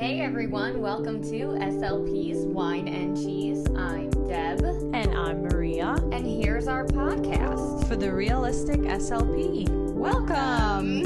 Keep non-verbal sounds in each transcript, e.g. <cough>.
Hey everyone, welcome to SLP's Wine and Cheese. I'm Deb, And I'm Maria and here's our podcast. for the Realistic SLP. Welcome.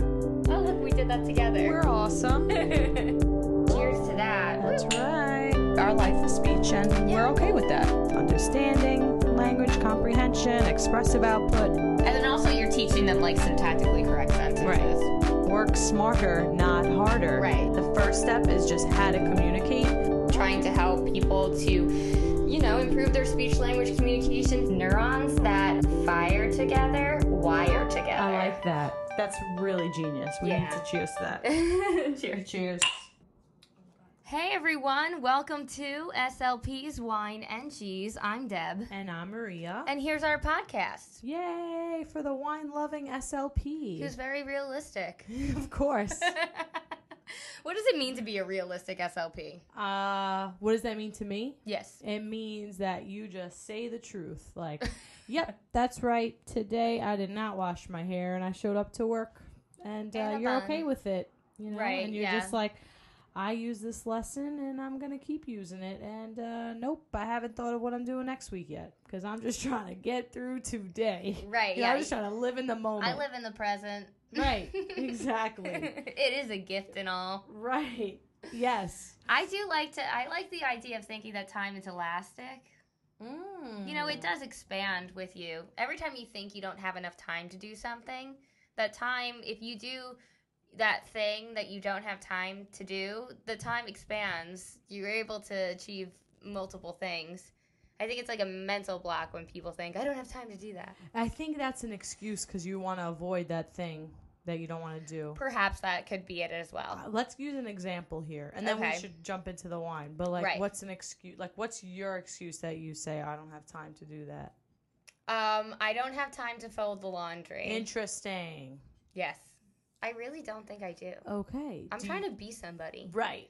Oh, look, we did that together. We're awesome. <laughs> Cheers to that. That's right. Our life is speech, and we're okay with that. Understanding, language comprehension, expressive output. And then also, you're teaching them like syntactically correct sentences. Right. Work smarter, not harder. Right. The first step is just how to communicate. Trying to help people to, you know, improve their speech language communication. Neurons that fire together, wire together. I like that. That's really genius. We Yeah. need to cheers to that. <laughs> Cheers. Cheers. Hey everyone, welcome to SLP's Wine and Cheese. I'm Deb. And I'm Maria. And here's our podcast. Yay for the wine loving SLP. Who's very realistic. <laughs> of course. <laughs> what does it mean to be a realistic SLP? Uh, what does that mean to me? Yes. It means that you just say the truth. Like, <laughs> yep, that's right. Today I did not wash my hair and I showed up to work and uh, you're okay with it. You know? Right, And you're yeah. just like, I use this lesson and I'm going to keep using it. And uh, nope, I haven't thought of what I'm doing next week yet because I'm just <laughs> trying to get through today. Right, yeah. I'm just trying to live in the moment. I live in the present. Right, <laughs> exactly. it is a gift and all. Right. Yes. I do like to I like the idea of thinking that time is elastic. Mm. You know, it does expand with you. Every time you think you don't have enough time to do something, that time, if you do that thing that you don't have time to do, the time expands. You're able to achieve multiple things. I think it's like a mental block when people think, I don't have time to do that. I think that's an excuse because you want to avoid that thing that you don't want to do. Perhaps that could be it as well. Uh, Let's use an example here, and then Okay. we should jump into the wine. But like, Right. what's an excuse? Like, what's your excuse that you say I don't have time to do that? Um, I don't have time to fold the laundry. Interesting. yes. I really don't think I do. Okay. I'm do trying you- to be somebody. right.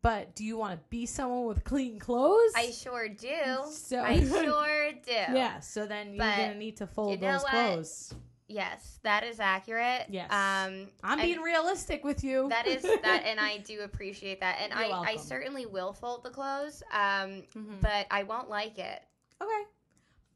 But do you want to be someone with clean clothes? I sure do. So- I <laughs> sure do. yeah. So then you're But gonna need to fold know those what? clothes. Yes, that is accurate. Yes. Um, I'm being realistic with you. that is that, and I <laughs> do appreciate that. And You're I, I certainly will fold the clothes. Um, Mhm. but I won't like it. Okay.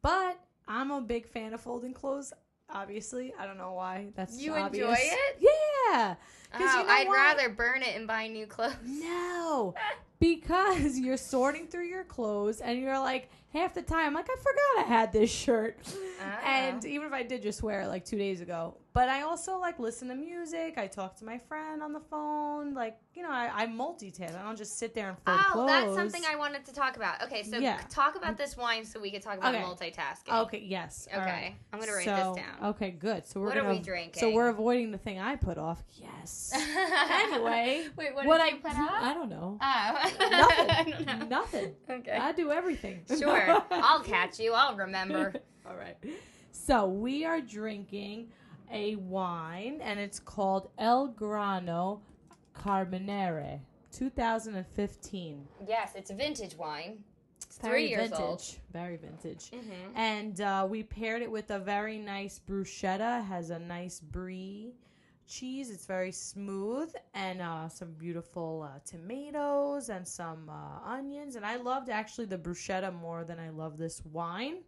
But I'm a big fan of folding clothes. Obviously, I don't know why. That's You obvious. enjoy it? Yeah. Oh, you know I'd what? rather burn it and buy new clothes. No, <laughs> because you're sorting through your clothes and you're like half the time like I forgot I had this shirt, Ah. and even if I did just wear it like two days ago. But I also like listen to music. I talk to my friend on the phone. Like you know, I, I multitask. I don't just sit there and fold Oh, clothes. that's something I wanted to talk about. Okay, so Yeah. talk about this wine so we could talk about Okay. multitasking. Okay. Yes. Okay, right. I'm gonna write So- this down. Okay. Good. So we're What are gonna. we drinking? So we're avoiding the thing I put off. Yes. <laughs> anyway, wait, what, what did I you put out? <laughs> I don't know. Oh, <laughs> I don't Nothing. know. Nothing. Okay. I do everything. <laughs> Sure, I'll catch you. I'll remember. <laughs> All right. So we are drinking a wine, and it's called El Grano Carmenere, 2015. Yes, it's a vintage wine. It's Very three years vintage. old. Very vintage. Mm-hmm. And uh, we paired it with a very nice bruschetta. Has a nice brie cheese. It's very smooth, and uh, some beautiful uh, tomatoes and some uh, onions. And I loved actually the bruschetta more than I love this wine.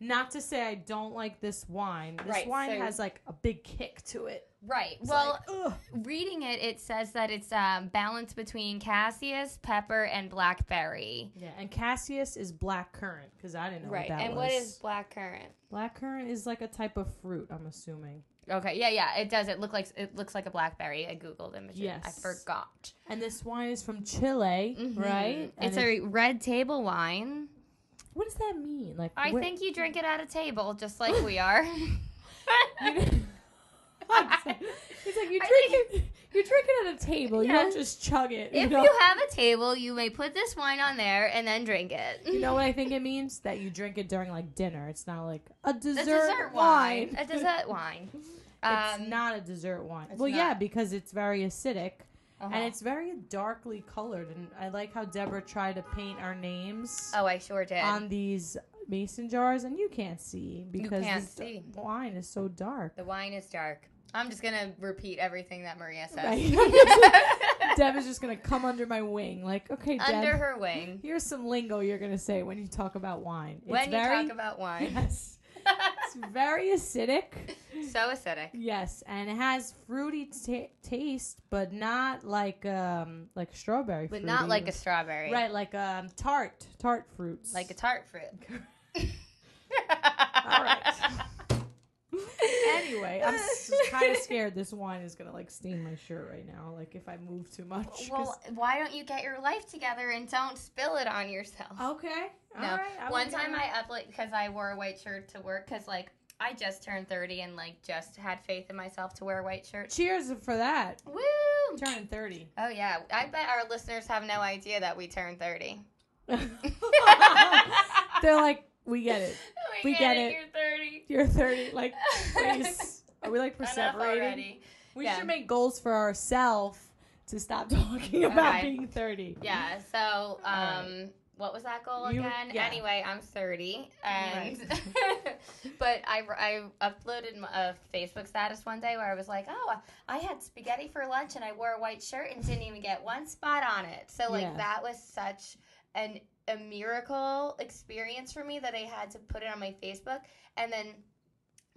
Not to say I don't like this wine. This Right, wine so- has like a big kick to it. Right. It's well, like, reading it, it says that it's um, balanced between cassis, pepper, and blackberry. yeah. And cassis is black currant because I didn't know right. what that and was. what is black currant? black currant? Is like a type of fruit. I'm assuming. Okay. Yeah. Yeah. It does. It look like it looks like a blackberry. I googled images. I forgot. And this wine is from Chile, Mhm. right? And It's a red table wine. What does that mean? Like, I what- think you drink it at a table, just <laughs> like we are. <laughs> <laughs> it's like you drink it. You drink it at a table. You don't just chug it. if you know? you have a table, you may put this wine on there and then drink it. You know what I think it means? That you drink it during like dinner. It's not like a a dessert, dessert wine. wine. A dessert wine. It's Um, not a dessert wine. Well, yeah, because it's very acidic uh-huh. and it's very darkly colored. And I like how Deborah tried to paint our names Oh, I sure did. on these mason jars, and you can't see because can't this see. wine is so dark. the wine is dark. I'm just gonna repeat everything that Maria says. Right. <laughs> Deb is just gonna come under my wing. Like, okay, Deb, Under her wing. here's some lingo you're gonna say when you talk about wine. It's When very, you talk about wine. <laughs> yes, it's very acidic. so acidic. Yes, and it has fruity ta taste, but not like um like strawberry. But fruity. not like a strawberry. right, like um tart tart fruits. Like a tart fruit. <laughs> All right. <laughs> <laughs> anyway, I'm <laughs> kind of scared this wine is gonna like stain my shirt right now. Like if I move too much. Well, why don't you get your life together and don't spill it on yourself? okay. all no. right, I One time get I up like because I wore a white shirt to work because like I just turned thirty and like just had faith in myself to wear a white shirt. Cheers for that. Woo! Turning thirty. Oh yeah, I bet our listeners have no idea that we turned thirty. <laughs> They're like, we get it. <laughs> We get it. You're thirty. You're thirty. Like, <laughs> please. Are we like perseverating? We Yeah. should make goals for ourselves to stop <laughs> talking about Okay. being thirty. Yeah. So, um, right. what was that goal You- again? yeah. Anyway, I'm 30, and Right. but I I uploaded a Facebook status one day where I was like, oh, I had spaghetti for lunch and I wore a white shirt and didn't even get one spot on it. So like Yeah. that was such an a miracle experience for me that I had to put it on my Facebook, and then.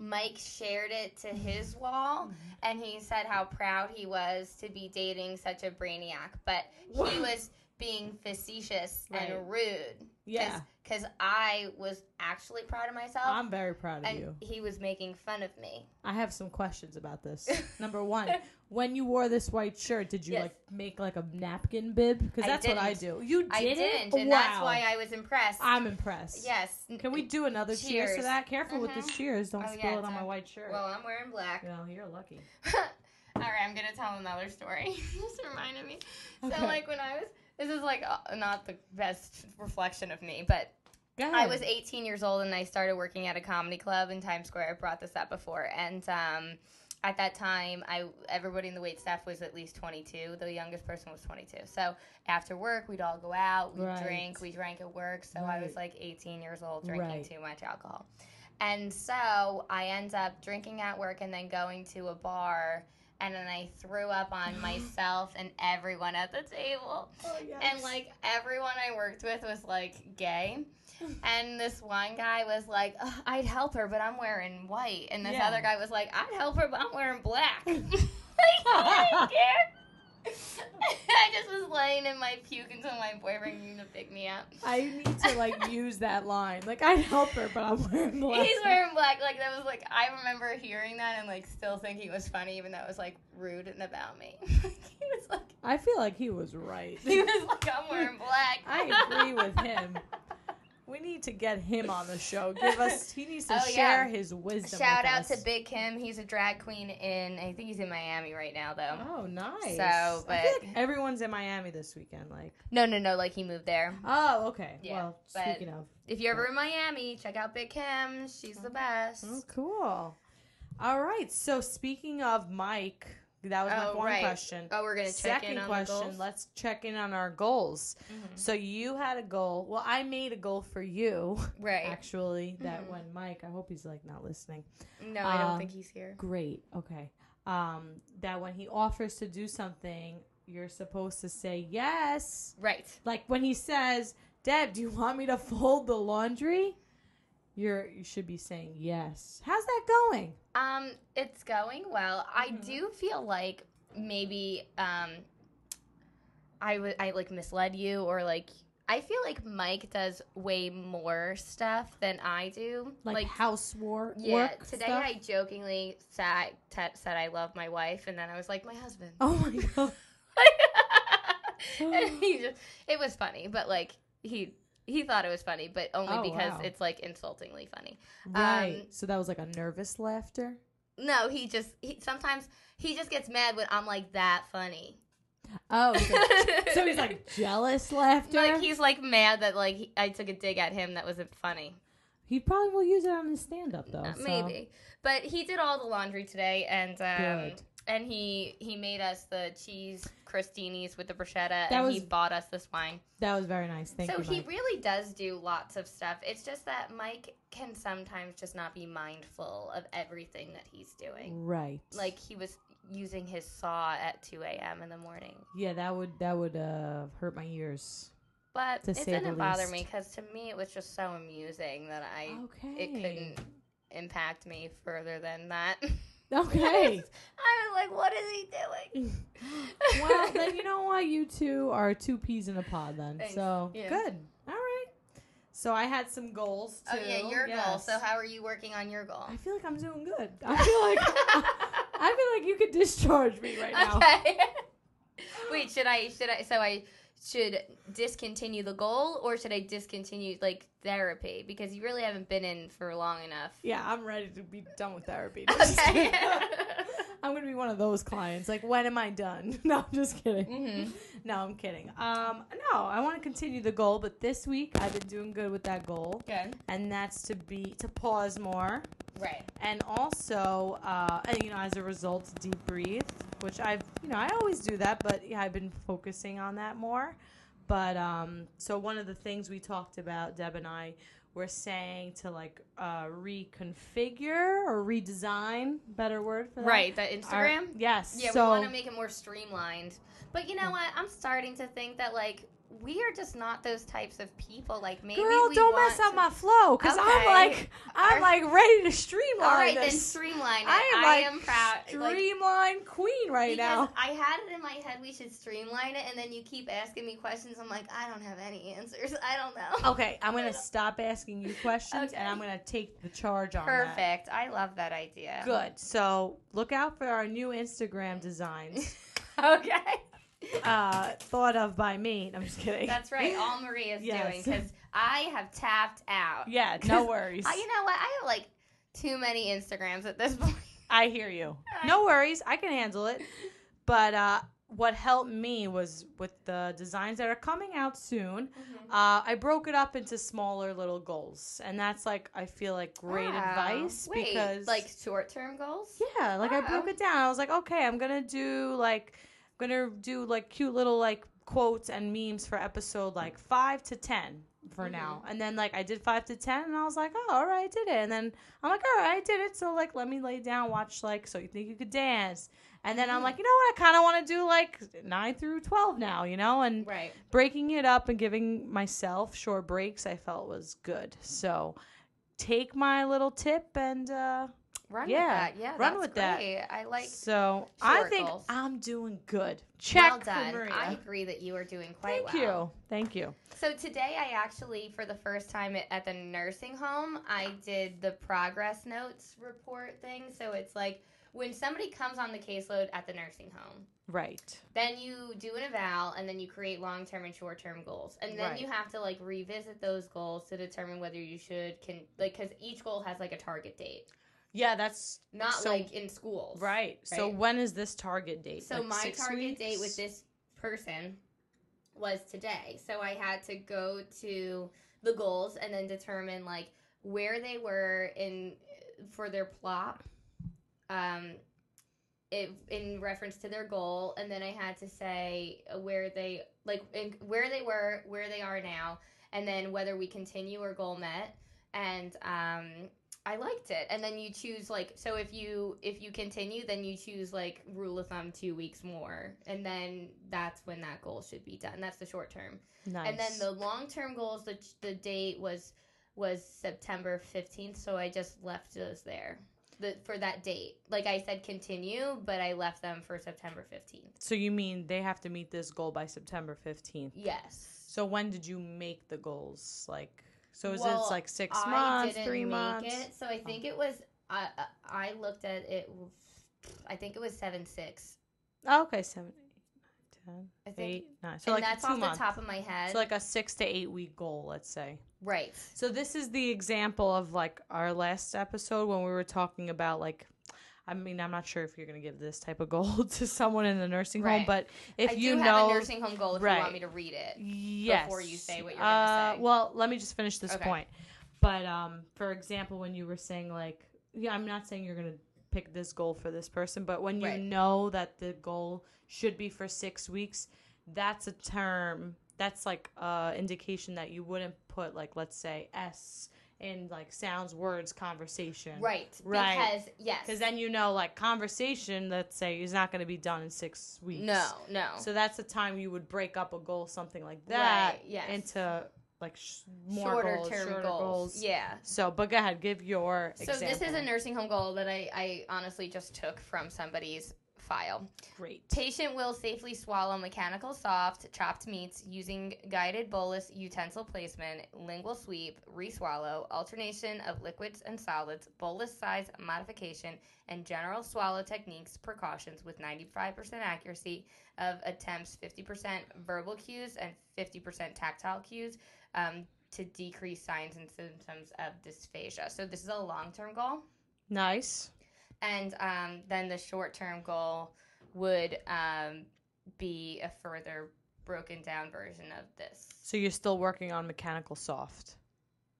Mike shared it to his <laughs> wall, mm-hmm. and he said how proud he was to be dating such a brainiac. But he <laughs> was being facetious Right. and rude. Yeah. Because I was actually proud of myself, I'm very proud of and you. he was making fun of me. I have some questions about this. <laughs> Number one, when you wore this white shirt, did you Yes. like make like a napkin bib? Because I that's what I didn't. do. You did I didn't, and wow. that's why I was impressed. I'm impressed. yes. Can we do another cheers, to Cheers. that? Careful with this Mhm. cheers. Don't Oh, spill yeah, it it's on my white shirt. Well, I'm wearing black. well, you're lucky. <laughs> All right, I'm gonna tell another story. <laughs> this reminded me. Okay. So, like when I was, this is like uh, not the best reflection of me, but Go ahead. I was 18 years old and I started working at a comedy club in Times Square. I brought this up before, and um, at that time, I everybody in the wait staff was at least 22. The youngest person was 22. So after work, we'd all go out, we'd Right. drink, we drank at work. So I was like 18 years old, drinking Right. too much alcohol, and so I end up drinking at work and then going to a bar. And then I threw up on <gasps> myself and everyone at the table. Oh, yes. And like everyone I worked with was like gay. And this one guy was like, I'd help her, but I'm wearing white. And this Yeah. other guy was like, I'd help her, but I'm wearing black. <laughs> <laughs> like, I care. <laughs> I just was laying in my puke until my boyfriend came to pick me up. I need to like use that line. Like I'd help her, but I'm wearing black. He's wearing black. Like that was like I remember hearing that and like still thinking it was funny, even though it was like rude and about me. he was like I feel like he was right. he was like I'm wearing black. I agree with him. We need to get him on the show. Give us. <laughs> He needs to Oh, yeah. share his wisdom. Shout out us. to Big Kim. He's a drag queen in I think he's in Miami right now though. Oh, nice. So, but- like everyone's in Miami this weekend. Like, No, no, no, like he moved there. oh, okay. Yeah, well, speaking of, If you're ever in Miami, check out Big Kim. She's the oh, best. oh, cool. All right. So, speaking of Mike, that was my Oh, one right. question. Oh, we're gonna check Second in on question. goals. Let's check in on our goals. Mhm. So you had a goal. Well, I made a goal for you, <laughs> Right. actually. That Mhm. when Mike, I hope he's like not listening. No, I don't Um, think he's here. Great. Okay. Um, that when he offers to do something, you're supposed to say yes. Right. Like when he says, "Deb, do you want me to fold the laundry?" You're you should be saying yes. How's that going? Um, it's going well. I Mhm. do feel like maybe um, I would I like misled you or like I feel like Mike does way more stuff than I do. Like, housework. Yeah, work today stuff? I jokingly said, t- said I love my wife, and then I was like, my husband. Oh my god. <laughs> and he <laughs> just, it was funny, but like, he he thought it was funny, but only Oh, because wow. it's like insultingly funny. Right. Um, so that was like a nervous laughter. No, he just, he sometimes, he just gets mad when I'm like that funny. Oh, <laughs> okay. so he's like jealous laughter. like, he's like mad that like he, I took a dig at him that wasn't funny. he probably will use it on his stand up though. Uh, so- Maybe. But he did all the laundry today, and um, Good. And he he made us the cheese crostinis with the bruschetta, That and was- he bought us this wine. That was very nice. Thank so you. he Mike. really does do lots of stuff. It's just that Mike can sometimes just not be mindful of everything that he's doing. right. Like he was using his saw at 2 a.m. in the morning. Yeah, that would that would uh, hurt my ears. But it didn't bother me because to me it was just so amusing that I Okay. it couldn't impact me further than that. <laughs> Okay. I was like, what is he doing? <laughs> well, then you know what? You two are two peas in a pod. Then, Thanks. so Yeah. good. All right. So I had some goals too. Oh yeah, your goal. So how are you working on your goal? I feel like I'm doing good. I feel like <laughs> <laughs> I feel like you could discharge me right now. Okay. Wait, should I should I so I should discontinue the goal or should I discontinue like therapy because you really haven't been in for long enough. Yeah, I'm ready to be done with therapy. <laughs> Okay. <laughs> I'm gonna be one of those clients. Like, when am I done? <laughs> No, I'm just kidding. Mhm. No, I'm kidding. Um, no, I want to continue the goal, but this week I've been doing good with that goal, Good. and that's to be to pause more, Right. and also, uh, and you know, as a result, deep breathe, which I've, you know, I always do that, but yeah, I've been focusing on that more. But um, so one of the things we talked about, Deb and I, were saying to like uh, reconfigure or redesign, better word for that. Right, the Our- Instagram? yes. yeah, so, we want to make it more streamlined. But you know what? I'm starting to think that like we are just not those types of people. Like maybe Girl, don't mess up to- my flow, cause I'm like, I'm Our- like ready to streamline All right, then streamline it. I am I like am proud. like, streamline queen right because now. I had it in my head we should streamline it, and then you keep asking me questions. I'm like, I don't have any answers. I don't know. <laughs> Okay, I'm gonna stop asking you questions, and I'm gonna take the charge on that. Perfect. I love that idea. Good. So look out for our new Instagram designs, <laughs> okay. Uh, thought of by me. I'm just kidding. That's right. All Marie is Yes. doing because I have tapped out. yeah, <laughs> 'Cause no worries. I, you know what? I have like too many Instagrams at this <laughs> point. I hear you. No worries. I can handle it. But uh, what helped me was with the designs that are coming out soon. Uh, I broke it up into smaller little goals, and that's like I feel like great Wow. advice Wait, because like short-term goals. yeah, like I broke Wow. it down. I was like, okay, I'm gonna do like gonna do like cute little like quotes and memes for episode like five to ten for Mm-hmm. now, and then like I did five to ten, and I was like, oh, all right, I did it, and then I'm like, all right, I did it. So like, let me lay down, watch like, so you think you could dance. And then I'm Mhm. like, you know what? I kind of want to do like nine through twelve now, you know, and Right. breaking it up and giving myself short breaks i felt was good so take my little tip and uh Run Yeah, with that. Yeah. run with that. great. I like. so i think goals. i'm doing good check well done. Maria. I agree that you are doing quite thank well. Thank you thank you So today, I actually, for the first time at- the nursing home, I did the progress notes report thing. So it's like when somebody comes on the caseload at the nursing home, right then you do an eval, and then you create long term and short term goals, and then Right. you have to like revisit those goals to determine whether you should can like because each goal has like a target date, yeah that's not So- like in schools. right so when is this target date So Like my target date with this person was today. So I had to go to the goals and then determine like where they were in for their plop. Um it, in reference to their goal and then I had to say where they like in, where they were, where they are now and then whether we continue or goal met and um I liked it. And then you choose like so if you if you continue then you choose like rule of thumb 2 weeks more and then that's when that goal should be done. That's the short term. nice And then the long-term goals the the date was was September 15th, so I just left those there. The, for that date. Like I said continue, but I left them for September 15th. so you mean they have to meet this goal by september 15th Yes. so when did you make the goals like so is Well, it like six I months three months It, so I oh. think it was. I I looked at it. I think it was seven six. Oh, okay, seven, eight, nine, I think, eight, nine. So and like that's off months. the top of my head. So like a six to eight week goal, let's say. right. So this is the example of like our last episode when we were talking about like. I mean, I'm not sure if you're gonna give this type of goal <laughs> to someone in the nursing home, but if I you know, a nursing home goal if you want me to read it. yes, before you say what you're gonna Uh, say. Well, let me just finish this Okay. point. But um, for example, when you were saying like, yeah, I'm not saying you're gonna pick this goal for this person, but when you Right. know that the goal should be for six weeks, that's a term. That's like uh indication that you wouldn't put like let's say S in like sounds, words, conversation. Right. Right. Because yes. Because then you know, like conversation, let's say, is not going to be done in six weeks. no, no. So that's the time you would break up a goal, something like that, Right, yes. into like sh- more shorter goals, term shorter goals. Yeah. So, but go ahead, give your So example. this is a nursing home goal that I, I honestly just took from somebody's file. great. Patient will safely swallow mechanical soft chopped meats using guided bolus utensil placement, lingual sweep, re-swallow, alternation of liquids and solids, bolus size modification, and general swallow techniques precautions with 95% accuracy of attempts, 50% verbal cues, and 50% tactile cues um, to decrease signs and symptoms of dysphagia. So this is a long-term goal. Nice. And um, then the short term goal would um, be a further broken down version of this. So you're still working on mechanical soft.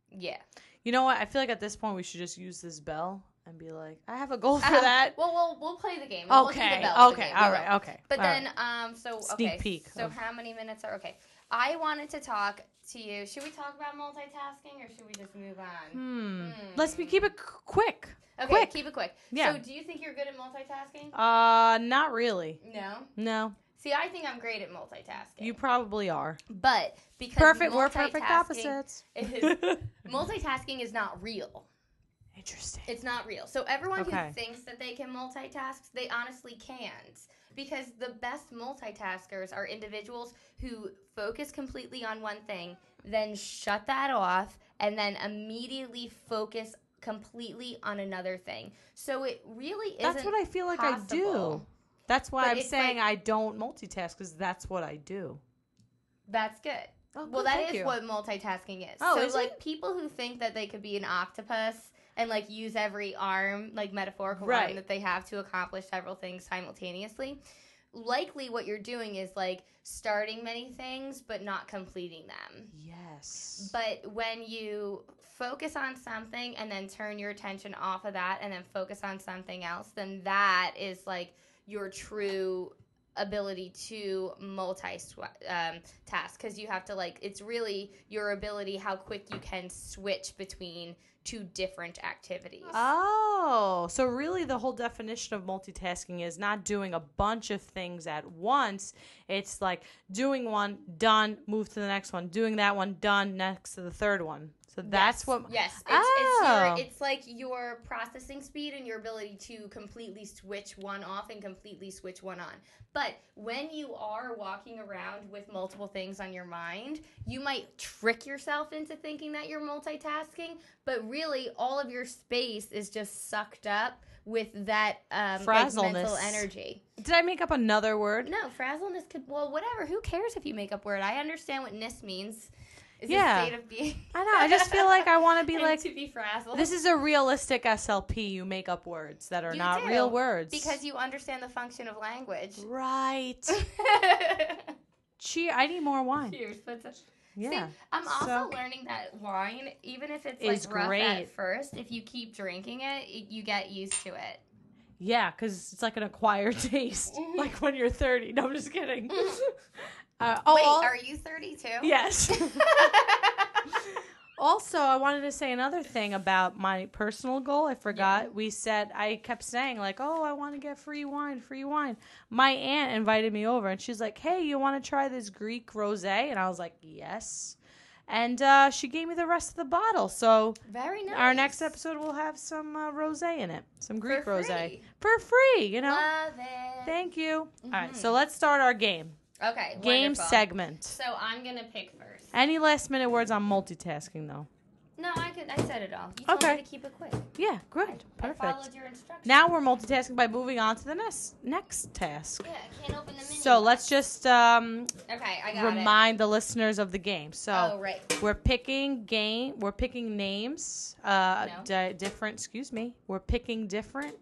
Yeah. You know what? I feel like at this point we should just use this bell and be like, I have a goal for Uh, that. Well, we'll we'll play the game. We'll do the okay. the Okay. game. All right. Okay. But all right. then, um, so okay. Sneak peek So of- how many minutes are okay? I wanted to talk to you. Should we talk about multitasking or should we just move on? Hmm. Hmm. Let's be keep it qu- quick. Okay, quick. keep it quick. Yeah. So, do you think you're good at multitasking? Uh, not really. No. No, See, I think I'm great at multitasking. you probably are. but because Perfect. We're perfect opposites. is- <laughs> multitasking is not real. Interesting. It's not real. So everyone Okay. who thinks that they can multitask, they honestly can't. Because the best multitaskers are individuals who focus completely on one thing, then shut that off, and then immediately focus completely on another thing. So it really isn't. That's what I feel like I do. That's why But I'm saying like- I don't multitask because that's what I do. That's good. Oh, well, good, that is you. what multitasking is. Oh, so is like it? people who think that they could be an octopus and like use every arm, like metaphorical Right. arm that they have to accomplish several things simultaneously. Likely what you're doing is like starting many things but not completing them. Yes. But when you focus on something and then turn your attention off of that and then focus on something else, then that is like your true ability to multi um, task because you have to like it's really your ability how quick you can switch between two different activities. Oh, so really the whole definition of multitasking is not doing a bunch of things at once. It's like doing one, done, move to the next one, doing that one, done, next to the third one. So that's yes. what. Yes, it's, Oh. it's, your, it's like your processing speed and your ability to completely switch one off and completely switch one on. But when you are walking around with multiple things on your mind, you might trick yourself into thinking that you're multitasking, but really all of your space is just sucked up with that um, like mental energy. Did I make up another word? No, frazzleness could well whatever. Who cares if you make up word? I understand what ness means. Is Yeah. a state of being. I know. I just feel like I want to be <laughs> like. to be frazzled. This is a realistic SLP. You make up words that are You not do, real words. because you understand the function of language. Right. <laughs> Cheer. I need more wine. Cheers. Yeah. See, I'm also So- learning that wine, even if it's like rough great. at first, if you keep drinking it, it- you get used to it. Yeah, because it's like an acquired <laughs> taste. Like when you're 30. No, I'm just kidding. Uh, oh, Wait, are you 32? yes. <laughs> <laughs> also, I wanted to say another thing about my personal goal. I forgot. We said, I kept saying, like, oh, I want to get free wine, free wine. My aunt invited me over and she's like, hey, you want to try this Greek rose? And I was like, yes. And uh, she gave me the rest of the bottle. So Very nice. our next episode will have some uh, rose in it, some Greek For rose for free. You know. Love it. Thank you. All right, so let's start our game. Okay. Game wonderful. segment. So I'm gonna pick first. Any last minute words on multitasking, though? No, I could. I said it all. You told Okay. me to keep it quick. Yeah, I, good. I Perfect. followed your instructions. Now we're multitasking by moving on to the next next task. Yeah, I can't open the menu. So let's just um, Okay, I got remind the listeners of the game. So. Oh right. we're picking game. We're picking names. Uh, No. di- different. Excuse me. We're picking different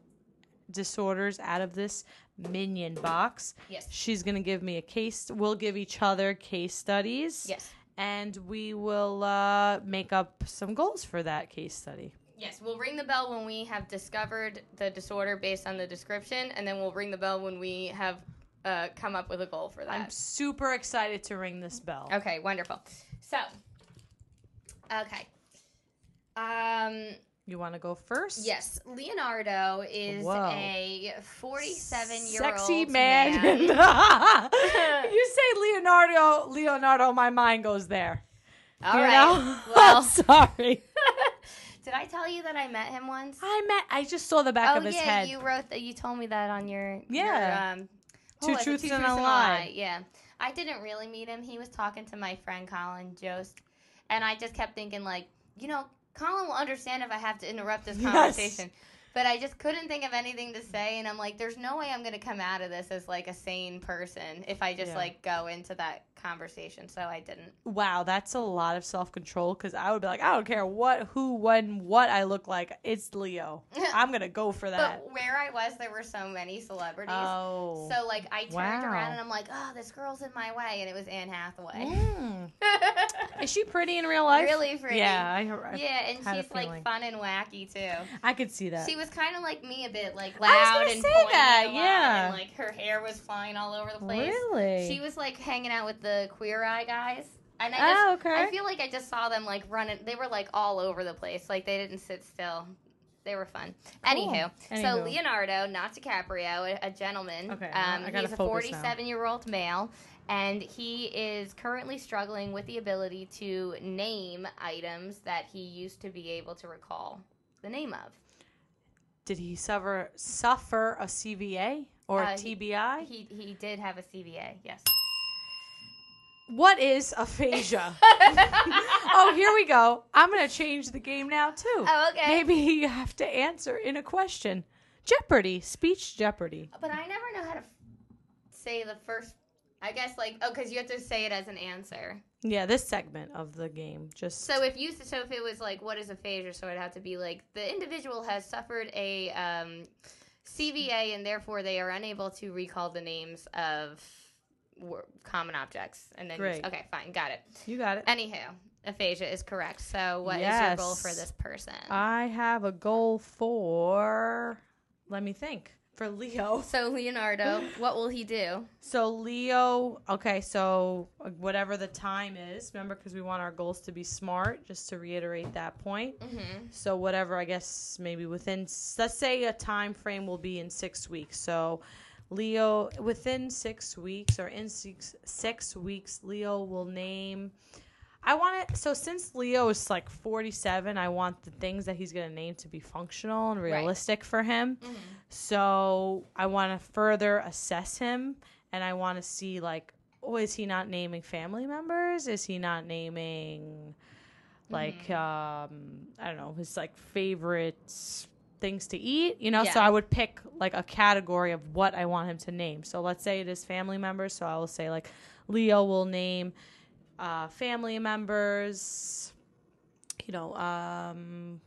disorders out of this minion box. Yes. She's gonna give me a case. We'll give each other case studies. Yes. and we will uh, make up some goals for that case study. Yes, we'll ring the bell when we have discovered the disorder based on the description, and then we'll ring the bell when we have uh, come up with a goal for that. I'm super excited to ring this bell. Okay, wonderful. So, okay. Um, You want to go first? yes, Leonardo is Whoa. a 47 year old Sexy man. <laughs> you say Leonardo, Leonardo, my mind goes there. All you right. know? <laughs> Well, sorry. <laughs> did I tell you that I met him once? I met. I just saw the back oh of his yeah, head. you wrote that. You told me that on your Yeah. Your, um, Two was it? truths and a lie. Yeah, I didn't really meet him. He was talking to my friend Colin Jost, and I just kept thinking like, you know, Colin will understand if I have to interrupt this <laughs> Yes. conversation. But I just couldn't think of anything to say, and I'm like, there's no way I'm gonna come out of this as like a sane person if I just Yeah. like go into that conversation. So I didn't. Wow, that's a lot of self control because I would be like, I don't care what, who, when, what I look like. It's Leo. <laughs> I'm gonna go for that. But where I was, there were so many celebrities. oh. So like I turned Wow. around and I'm like, oh, this girl's in my way, and it was Anne Hathaway. Mm. <laughs> Is she pretty in real life? really pretty. Yeah, I, I, Yeah, and she's like fun and wacky too. I could see that. She was kind of like me a bit, like I was loud and say that, yeah. and like her hair was flying all over the place. really? She was like hanging out with the Queer Eye guys, and I oh, just okay. I feel like I just saw them like running. They were like all over the place, like they didn't sit still. They were fun. Cool. Anywho, so Leonardo, not DiCaprio, a, a gentleman. Okay, um, he's a focus now. 47 year old male, and he is currently struggling with the ability to name items that he used to be able to recall the name of. Did he suffer suffer a CVA or Uh, a he- TBI? He he did have a CVA, yes. What is aphasia? <laughs> oh, here we go. I'm gonna change the game now too. Oh, okay. Maybe you have to answer in a question. Jeopardy, speech Jeopardy. But I never know how to f- say the first. I guess like oh, because you have to say it as an answer. Yeah, this segment of the game. Just So if you so if it was like what is aphasia, so it'd have to be like the individual has suffered a um, CVA and therefore they are unable to recall the names of common objects. And then Great. okay, fine, got it. you got it. Anywho, aphasia is correct. So what is your goal for this person? I have a goal for. Let me think. For Leo. <laughs> so Leonardo, <gasps> what will he do? So Leo, okay, so uh, whatever the time is, remember, because we want our goals to be smart. Just to reiterate that point. Mm-hmm. So whatever, I guess maybe within, let's say a time frame will be in six weeks. So Leo, within six weeks or in six six weeks, Leo will name. I want it. So since Leo is like forty seven, I want the things that he's gonna name to be functional and Right. realistic for him. Mm-hmm. So I want to further assess him, and I want to see like, oh, is he not naming family members? Is he not naming like Mm-hmm. um I don't know his like favorite things to eat? You know, so I would pick like a category of what I want him to name. So let's say it is family members. So I will say like Leo will name uh, family members. You know, um,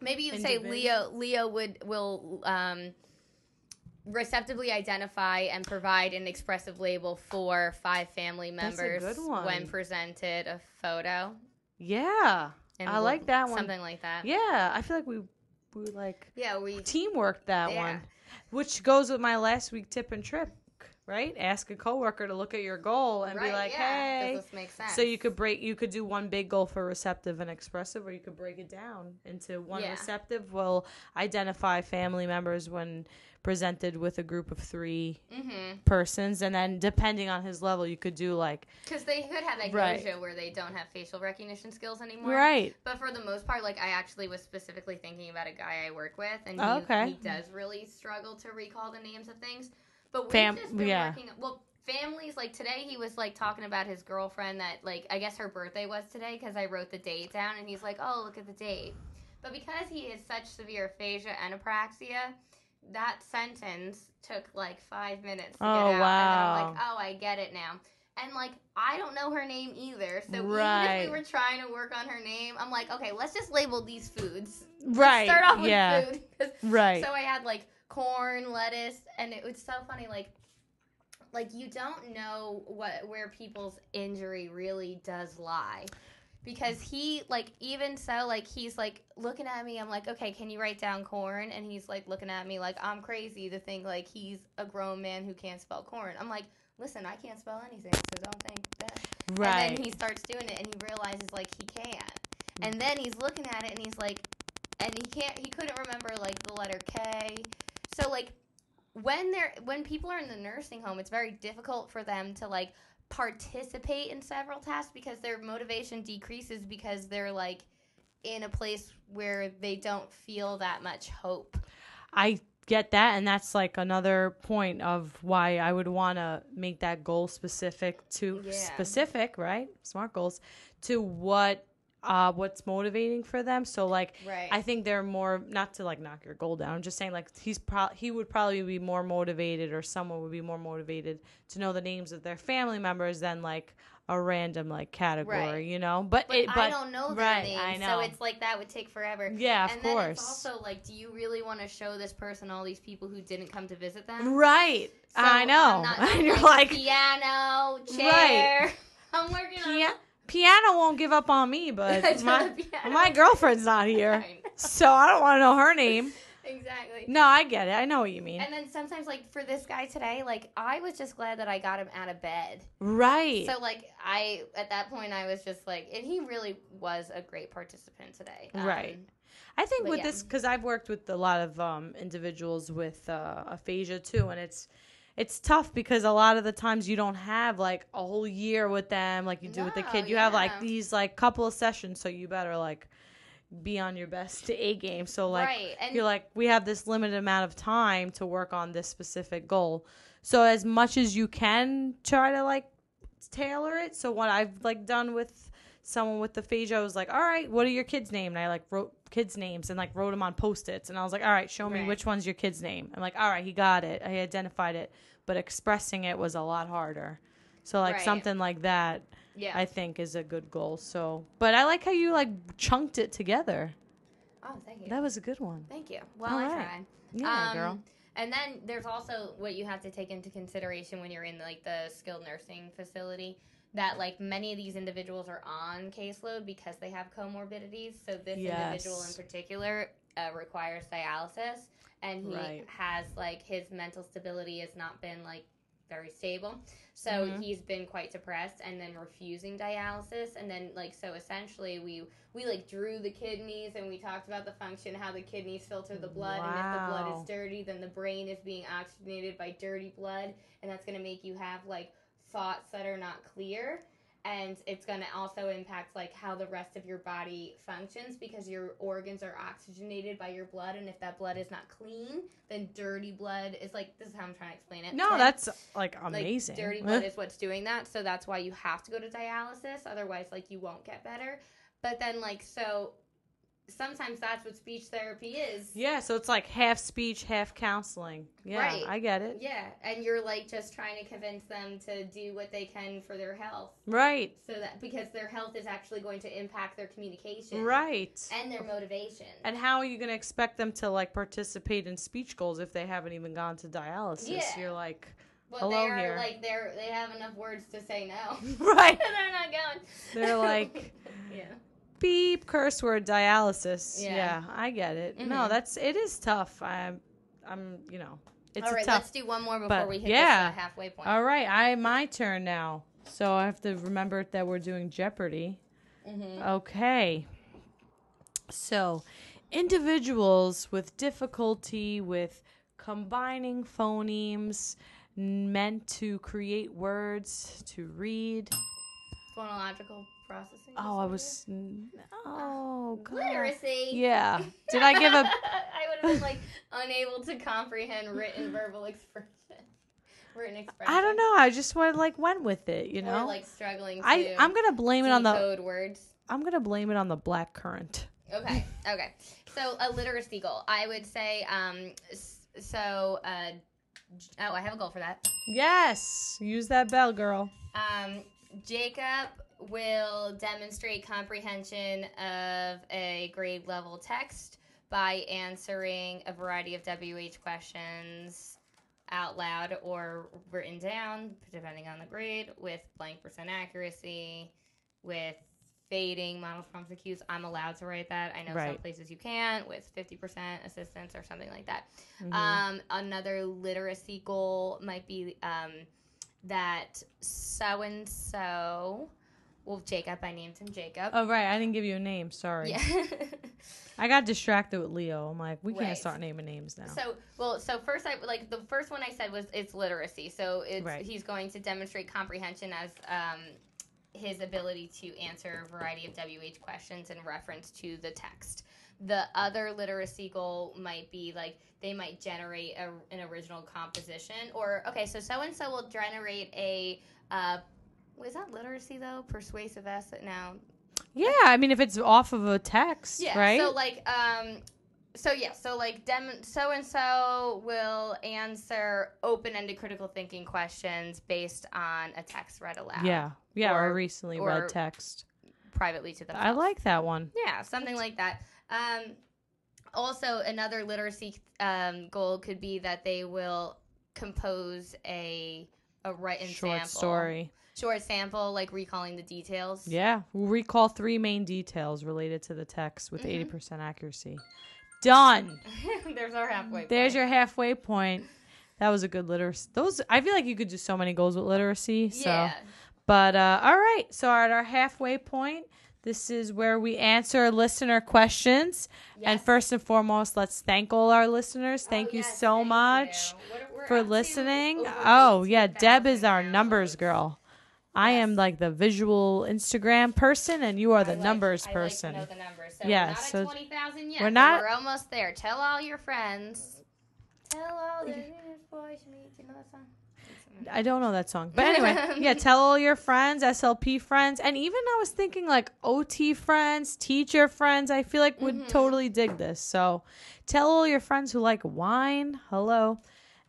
Maybe you say Leo. Leo would will um, receptively identify and provide an expressive label for five family members when presented a photo. yeah, And I like that one. Something like that. Yeah, I feel like we we like Yeah, we. teamwork that Yeah. one, which goes with my last week tip and trick. Right? Ask a coworker to look at your goal and be like, yeah, "Hey." Does this make sense? So you could break. You could do one big goal for receptive and expressive, or you could break it down into one Yeah. receptive will identify family members when presented with a group of three Mm-hmm. persons, and then depending on his level, you could do like Because they could have Right. where they don't have facial recognition skills anymore. right. But for the most part, like I actually was specifically thinking about a guy I work with, and he, okay. he does really struggle to recall the names of things. But we've Fam- just been yeah. working. Well, families like today, he was like talking about his girlfriend that like I guess her birthday was today because I wrote the date down, and he's like, "Oh, look at the date." But because he has such severe aphasia and apraxia, that sentence took like five minutes to Oh, get out, and I'm like, "Oh, I get it now." And like I don't know her name either, so even Right. if we were trying to work on her name, I'm like, okay, let's just label these foods. Right. Start off with yeah. food. 'Cause- Right. So I had like corn, lettuce, and it was so funny. Like, like you don't know what where people's injury really does lie. Because he like even so like he's like looking at me I'm like okay can you write down corn and he's like looking at me like I'm crazy to think like he's a grown man who can't spell corn I'm like listen I can't spell anything so don't think that right. and then he starts doing it and he realizes like he can't. and then he's looking at it and he's like, and he can't, he couldn't remember like the letter K. So like when they're when people are in the nursing home, it's very difficult for them to like participate in several tasks because their motivation decreases because they're like in a place where they don't feel that much hope. I get that and that's like another point of why I would want to make that goal specific to Yeah. specific, right? Smart goals to what uh what's motivating for them. So like Right. I think they're more not to like knock your goal down. I'm just saying like he's pro- he would probably be more motivated or someone would be more motivated to know the names of their family members than like a random like category, Right. you know. But, but, it but I don't know their right, names, I so it's like that would take forever. yeah, of and course. then it's also like, do you really want to show this person all these people who didn't come to visit them? right. So I know. <laughs> and you're like piano, <laughs> Right. chair. <laughs> I'm working on Pia- piano won't give up on me, but <laughs> my my girlfriend's not here, <laughs> so I don't want to know her name. exactly. No, I get it. I know what you mean. And then sometimes, like for this guy today, like I was just glad that I got him out of bed. right. So like I at that point I was just like, and he really was a great participant today. Um, Right. I think with yeah. this because I've worked with a lot of um, individuals with uh, aphasia too, and it's it's tough because a lot of the times you don't have like a whole year with them like you do with the kid. You have like these like couple of sessions, so you better like be on your best <laughs> A game. So like right. You're like we have this limited amount of time to work on this specific goal. So as much as you can try to like tailor it. So what I've like done with someone with aphasia, I was like, all right, what are your kids' name? And I like wrote kids' names and like wrote them on post-its. And I was like, all right, show me Right. which one's your kid's name. I'm like, all right, he got it. I identified it. But expressing it was a lot harder. So like Right. something like that, yeah. I think is a good goal. So, but I like how you like chunked it together. oh, thank you. That was a good one. Thank you. Well, All I right. tried. Yeah, Um, girl. And then there's also what you have to take into consideration when you're in like the skilled nursing facility that like many of these individuals are on caseload because they have comorbidities. So this individual in particular uh, requires dialysis, and he Right. has like his mental stability has not been like very stable. So Mhm. he's been quite depressed and then refusing dialysis and then like so essentially we we like drew the kidneys and we talked about the function how the kidneys filter the blood and if the blood is dirty then the brain is being oxygenated by dirty blood and that's going to make you have like thoughts that are not clear and it's going to also impact like how the rest of your body functions because your organs are oxygenated by your blood and if that blood is not clean then dirty blood is like this is how i'm trying to explain it No, Tim. that's like Like, amazing. dirty blood <laughs> is what's doing that so that's why you have to go to dialysis otherwise like you won't get better but then like so sometimes that's what speech therapy is yeah, so it's like half speech, half counseling. Yeah, Right. I get it. yeah and you're like just trying to convince them to do what they can for their health Right. so that because their health is actually going to impact their communication Right. and their motivation And how are you going to expect them to like participate in speech goals if they haven't even gone to dialysis? Yeah. You're like, but hello they're here. like they're they have enough words to say no <laughs> <laughs> right. they're not going They're like, <laughs> yeah beep, curse word, dialysis. Yeah. Yeah, I get it. No, Mhm. that's it is tough. I'm, I'm, you know, it's all a tough. let's do one more before we hit yeah. this uh, halfway point All right, I my turn now. So I have to remember that we're doing Jeopardy. hmm Okay. So, individuals with difficulty with combining phonemes meant to create words to read. Phonological processing Oh, I was oh god. literacy Yeah. <laughs> Did I give a <laughs> I would have been like unable to comprehend written verbal expression <laughs> written expression I don't know. I just went like went with it, you or know. like struggling to I I'm to blame it on the decode words I'm going to blame it on the black currant. Okay. Okay. So a literacy goal. I would say. Um. So. Uh. Oh, I have a goal for that. Yes. Use that bell, girl. Um. Jacob will demonstrate comprehension of a grade level text by answering a variety of WH questions out loud or written down, depending on the grade, with blank percent accuracy, with fading models, prompts, and cues. I'm allowed to write that. I know some places you can't with 50% assistance or something like that. Mhm. Um, another literacy goal might be um, that so and so well, Jacob. I named him Jacob. Oh right, I didn't give you a name. Sorry. yeah. <laughs> I got distracted with Leo. I'm like, we can't Right. start naming names now. So well, so first I like the first one I said was it's literacy. So it's Right. he's going to demonstrate comprehension as um, his ability to answer a variety of WH questions in reference to the text. The other literacy goal might be like they might generate a, an original composition, or okay, so so and so will generate a. Uh, was that literacy though? Persuasive essay? No, yeah, I mean, if it's off of a text, yeah. right? So like um so yeah, so like dem so and so will answer open-ended critical thinking questions based on a text read aloud. yeah, yeah, or, Or- recently or- read text. Privately to the. I like that one. Yeah, something like that. Um also another literacy um, goal could be that they will compose a a written Short sample. story. Short sample like recalling the details. Yeah, we'll recall three main details related to the text with Mhm. 80 percent accuracy. Done. <laughs> There's our halfway There's your halfway point. That was a good literacy. Those I feel like you could do so many goals with literacy. So, Yeah. but uh, all right. So at our halfway point, this is where we answer listener questions. And first and foremost, let's thank all our listeners. Oh, thank Oh, you yes, so thank much you. We're for listening. Oh yeah, Deb is our numbers downloads. girl. I am like the visual Instagram person, and you are the I like- numbers I person. Like to know the numbers. So Yeah, we're not so at twenty thousand yet. we're not- We're almost there. Tell all your friends. Tell all <laughs> the boys you meet. Do you know that song? I don't know that song. But <laughs> anyway, yeah, <laughs> tell all your friends, SLP friends, and even I was thinking like OT friends, teacher friends, I feel like would Mhm. totally dig this. So tell all your friends who like wine. Hello.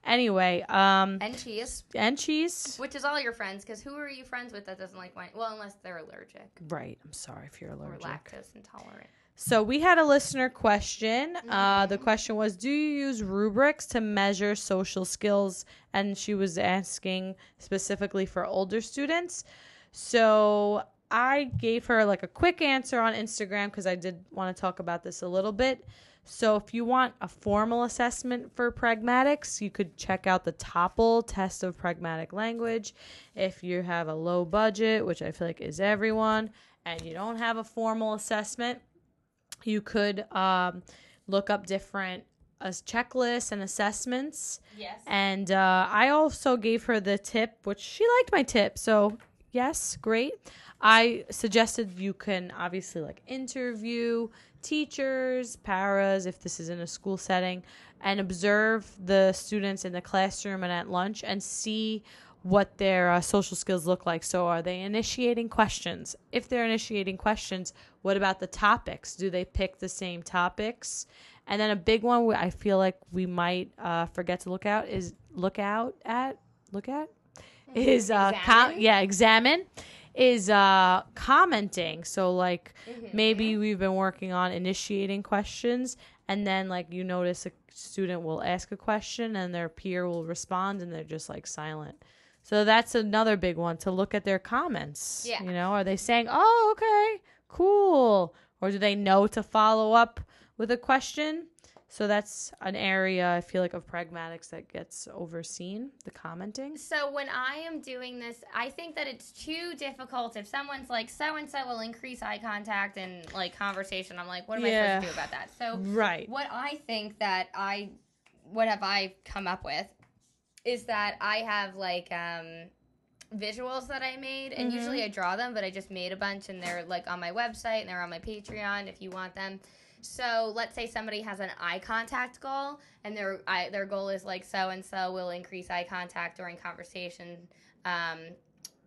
Anyway, um And cheese, and cheese. which is all your friends, because who are you friends with that doesn't like wine? Well, unless they're allergic Right. I'm sorry if you're or allergic. lactose intolerant. So we had a listener question. Uh, Mm-hmm. the question was, do you use rubrics to measure social skills? And she was asking specifically for older students. So I gave her like a quick answer on Instagram because I did want to talk about this a little bit. So if you want a formal assessment for pragmatics, you could check out the TOPL test of pragmatic language. If you have a low budget, which I feel like is everyone, and you don't have a formal assessment, you could um, look up different uh, checklists and assessments. Yes. And uh, I also gave her the tip, which she liked my tip. So, yes, great. I suggested you can obviously like interview teachers, paras, if this is in a school setting, and observe the students in the classroom and at lunch and see what their uh, social skills look like. So, are they initiating questions? If they're initiating questions, what about the topics? Do they pick the same topics? And then a big one I feel like we might uh, forget to look out is look out at look at is uh com- yeah examine is uh commenting. So like Mhm. maybe we've been working on initiating questions and then like you notice a student will ask a question and their peer will respond and they're just like silent. So that's another big one to look at their comments. Yeah. You know, are they saying, "Oh, okay, cool," or do they know to follow up with a question? So that's an area I feel like of pragmatics that gets overseen, the commenting. So when I am doing this, I think that it's too difficult. If someone's like, so and so will increase eye contact and like conversation, I'm like, what am I supposed to do about that? So Right. what I think that I, what have I come up with, is that I have like um, visuals that I made, and Mhm. usually I draw them, but I just made a bunch, and they're like on my website and they're on my Patreon if you want them. So let's say somebody has an eye contact goal, and their I, their goal is like so and so will increase eye contact during conversation um,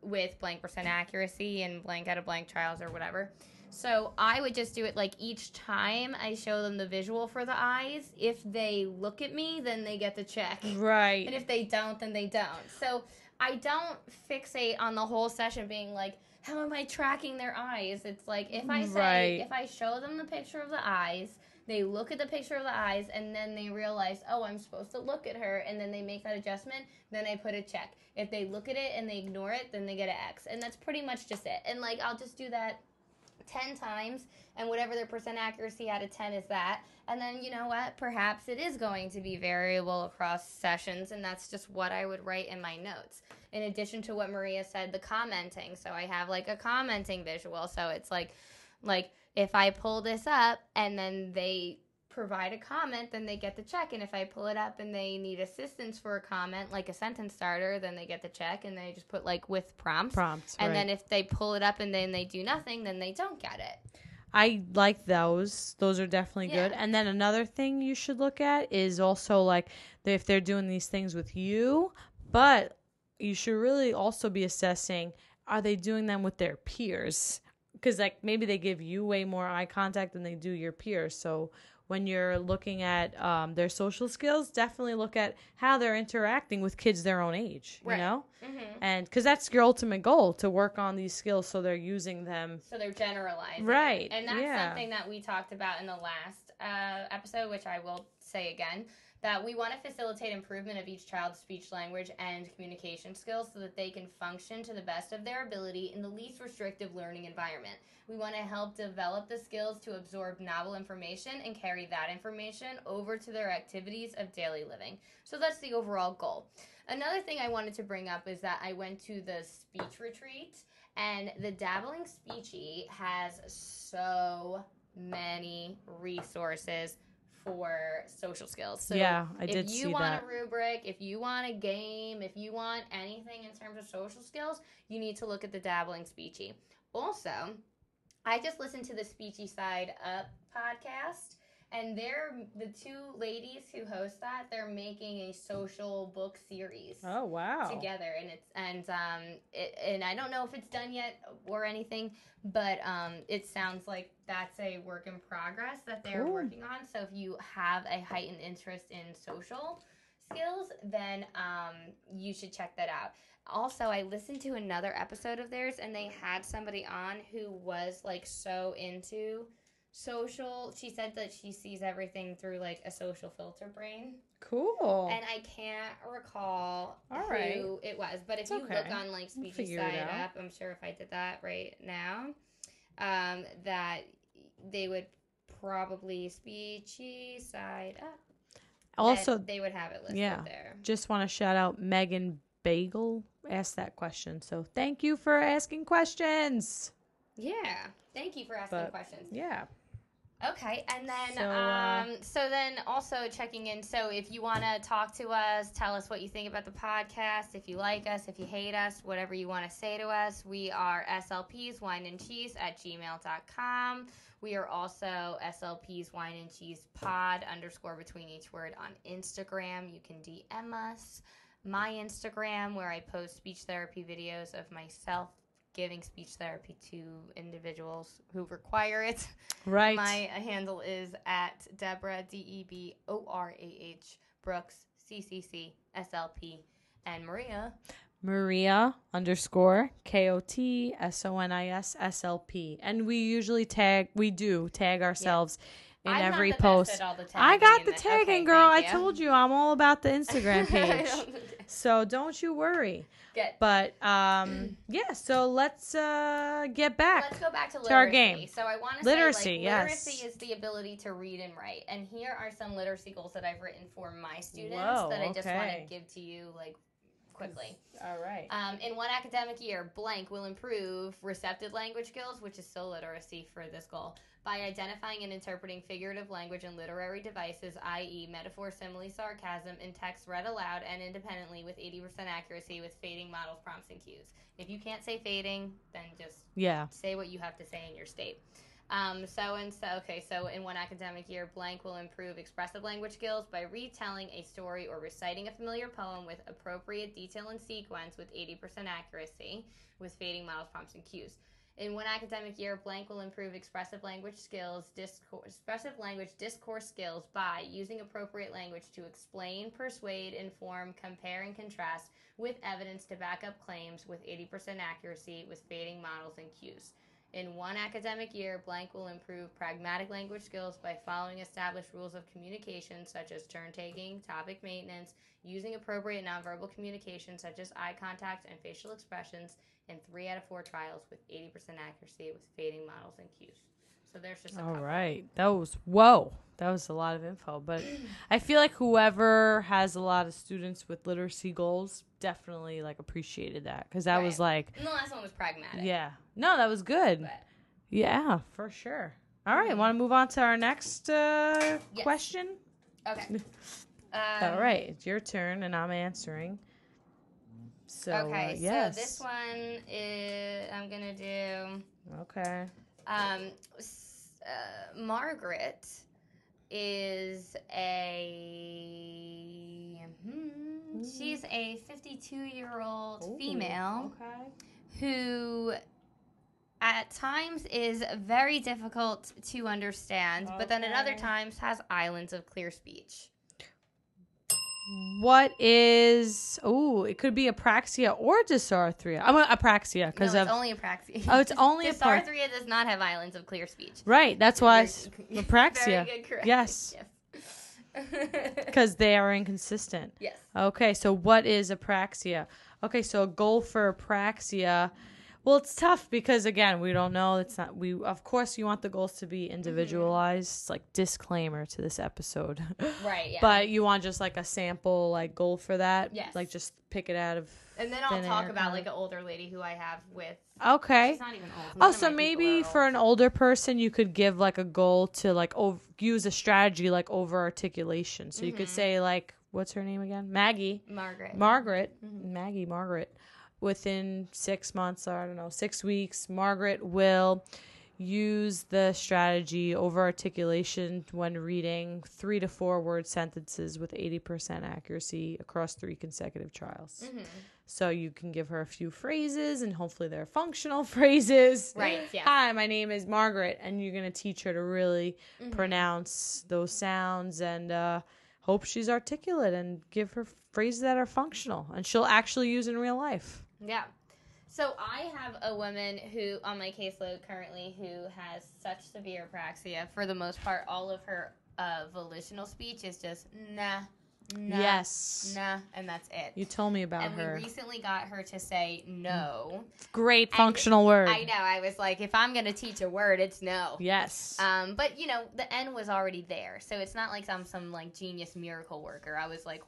with blank percent accuracy and blank out of blank trials or whatever. So I would just do it like each time I show them the visual for the eyes. If they look at me, then they get the check. Right. And if they don't, then they don't. So I don't fixate on the whole session being like, how am I tracking their eyes? It's like if I say, Right. if I show them the picture of the eyes, they look at the picture of the eyes and then they realize, oh, I'm supposed to look at her, and then they make that adjustment, then I put a check. If they look at it and they ignore it, then they get an X. And that's pretty much just it. And like, I'll just do that 10 times and whatever their percent accuracy out of 10 is that. And then you know what perhaps it is going to be variable across sessions and that's just what i would write in my notes. In addition to what maria said the commenting. So i have like a commenting visual. So it's like like if i pull this up and then they provide a comment, then they get the check. And if I pull it up and they need assistance for a comment, like a sentence starter, then they get the check and they just put like with prompts. Prompts. And right. then if they pull it up and then they do nothing, then they don't get it. I like those. Those are definitely good. And then another thing you should look at is also like if they're doing these things with you, but you should really also be assessing are they doing them with their peers? Because like maybe they give you way more eye contact than they do your peers. So when you're looking at um, their social skills, definitely look at how they're interacting with kids their own age. You Right. know, Mm-hmm. and because that's your ultimate goal to work on these skills so they're using them So they're generalizing. Right, And that's yeah. something that we talked about in the last uh, episode, which I will say again. That we want to facilitate improvement of each child's speech language and communication skills so that they can function to the best of their ability in the least restrictive learning environment. We want to help develop the skills to absorb novel information and carry that information over to their activities of daily living. So that's the overall goal. Another thing I wanted to bring up is that I went to the speech retreat and the Dabbling Speechie has so many resources for social skills. So yeah i if you want that a rubric, if you want a game, if you want anything in terms of social skills, you need to look at the Dabbling Speechie. Also, I just listened to the Speechy Side Up podcast, and they're the two ladies who host that. They're making a social book series oh wow together and it's and um it, and I don't know if it's done yet or anything but um it sounds like that's a work in progress that they're Cool. working on so if you have a heightened interest in social skills then um you should check that out also I listened to another episode of theirs and they had somebody on who was like so into social she said that she sees everything through like a social filter brain cool and I can't recall All who right. it was. But if It's you look on like Speechy Side. Up, I'm sure if I did that right now, um, that they would probably Speechy Side Up. also they would have it listed yeah. there. just want to shout out megan bagel asked that question so thank you for asking questions Yeah. Thank you for asking But- questions. yeah Okay, and then So, uh, um, so then also checking in. So if you want to talk to us, tell us what you think about the podcast. If you like us, if you hate us, whatever you want to say to us, we are SLPs Wine and Cheese at gmail.com. We are also SLPs Wine and Cheese Pod underscore between each word on Instagram. You can DM us. My Instagram, where I post speech therapy videos of myself giving speech therapy to individuals who require it. right My handle is at Deborah D E B O R A H Brooks C C C S L P and Maria. maria underscore k-o-t-s-o-n-i-s-s-l-p and we usually tag we do tag ourselves in I'm every post I got the tagging, okay, girl. I told you I'm all about the <laughs> Instagram page. so don't you worry. But um yeah, so let's uh get back. Let's go back to literacy. to our game. So I want to Literacy, say, like, yes. literacy is the ability to read and write. And here are some literacy goals that I've written for my students Whoa, that I just want to give to you, like quickly. All right. Um, in one academic year, blank will improve receptive language skills, which is still literacy for this goal, by identifying and interpreting figurative language and literary devices, i.e., metaphor, simile, sarcasm, in text read aloud and independently with 80% accuracy with fading models, prompts, and cues. If you can't say fading, then just Yeah. say what you have to say in your state. Um, so and so, okay, so in one academic year, blank will improve expressive language skills by retelling a story or reciting a familiar poem with appropriate detail and sequence with 80% accuracy with fading models, prompts, and cues. In one academic year, blank will improve expressive language skills, discourse, expressive language discourse skills by using appropriate language to explain, persuade, inform, compare, and contrast with evidence to back up claims with 80% accuracy with fading models and cues. In one academic year, blank will improve pragmatic language skills by following established rules of communication, such as turn taking, topic maintenance, using appropriate nonverbal communication, such as eye contact and facial expressions, in three out of four trials with 80% accuracy with fading models and cues. So there's just All right. That was whoa. That was a lot of info, but I feel like whoever has a lot of students with literacy goals definitely like appreciated that cuz that was like And the last one was pragmatic. yeah. No, that was good. But Yeah, for sure. All right, want to move on to our next uh, Yes. question? okay. <laughs> Um, All right, it's your turn and I'm answering. So, uh, okay, yes. so this one is I'm gonna do. Okay. Um, uh, Margaret is a. hmm, she's a 52 year old Ooh, female Okay. who at times is very difficult to understand, but then at other times has islands of clear speech. What is? Oh, it could be apraxia or dysarthria. I'm a, apraxia because no, of only apraxia. Oh, it's only dysarthria does not have islands of clear speech. right. That's why You're- <laughs> apraxia Very good. Yes. because <laughs> they are inconsistent. yes. Okay, so what is apraxia? Okay, so a goal for apraxia. Well, it's tough because again, we don't know. It's not we. Of course, you want the goals to be individualized. It's like disclaimer to this episode. <laughs> Right. Yeah. But you want just like a sample like goal for that. Yes. Like just pick it out of. and then I'll talk about like an older lady who I have with. Okay. She's not even old. None Oh, so maybe for an older person, you could give like a goal to like ov- use a strategy like over articulation. So you could Mhm. say like, what's her name again? Maggie. Margaret. Margaret, Mhm. Maggie, Margaret, within six months, or I don't know, six weeks, Margaret will use the strategy over articulation when reading three to four word sentences with 80% accuracy across three consecutive trials. Mhm. So you can give her a few phrases and hopefully they're functional <laughs> phrases. Right, yeah. Hi, my name is Margaret, and you're going to teach her to really Mhm. pronounce those sounds and uh, hope she's articulate and give her phrases that are functional and she'll actually use in real life. Yeah. So I have a woman who on my caseload currently who has such severe apraxia. For the most part, all of her uh, volitional speech is just nah, nah, yes. nah, and that's it. You told me about and her. we recently got her to say no. Great and functional word. I know. I was like, if I'm gonna teach a word, it's no. Yes. Um, but you know, the N was already there, so it's not like I'm some like genius miracle worker. I was like,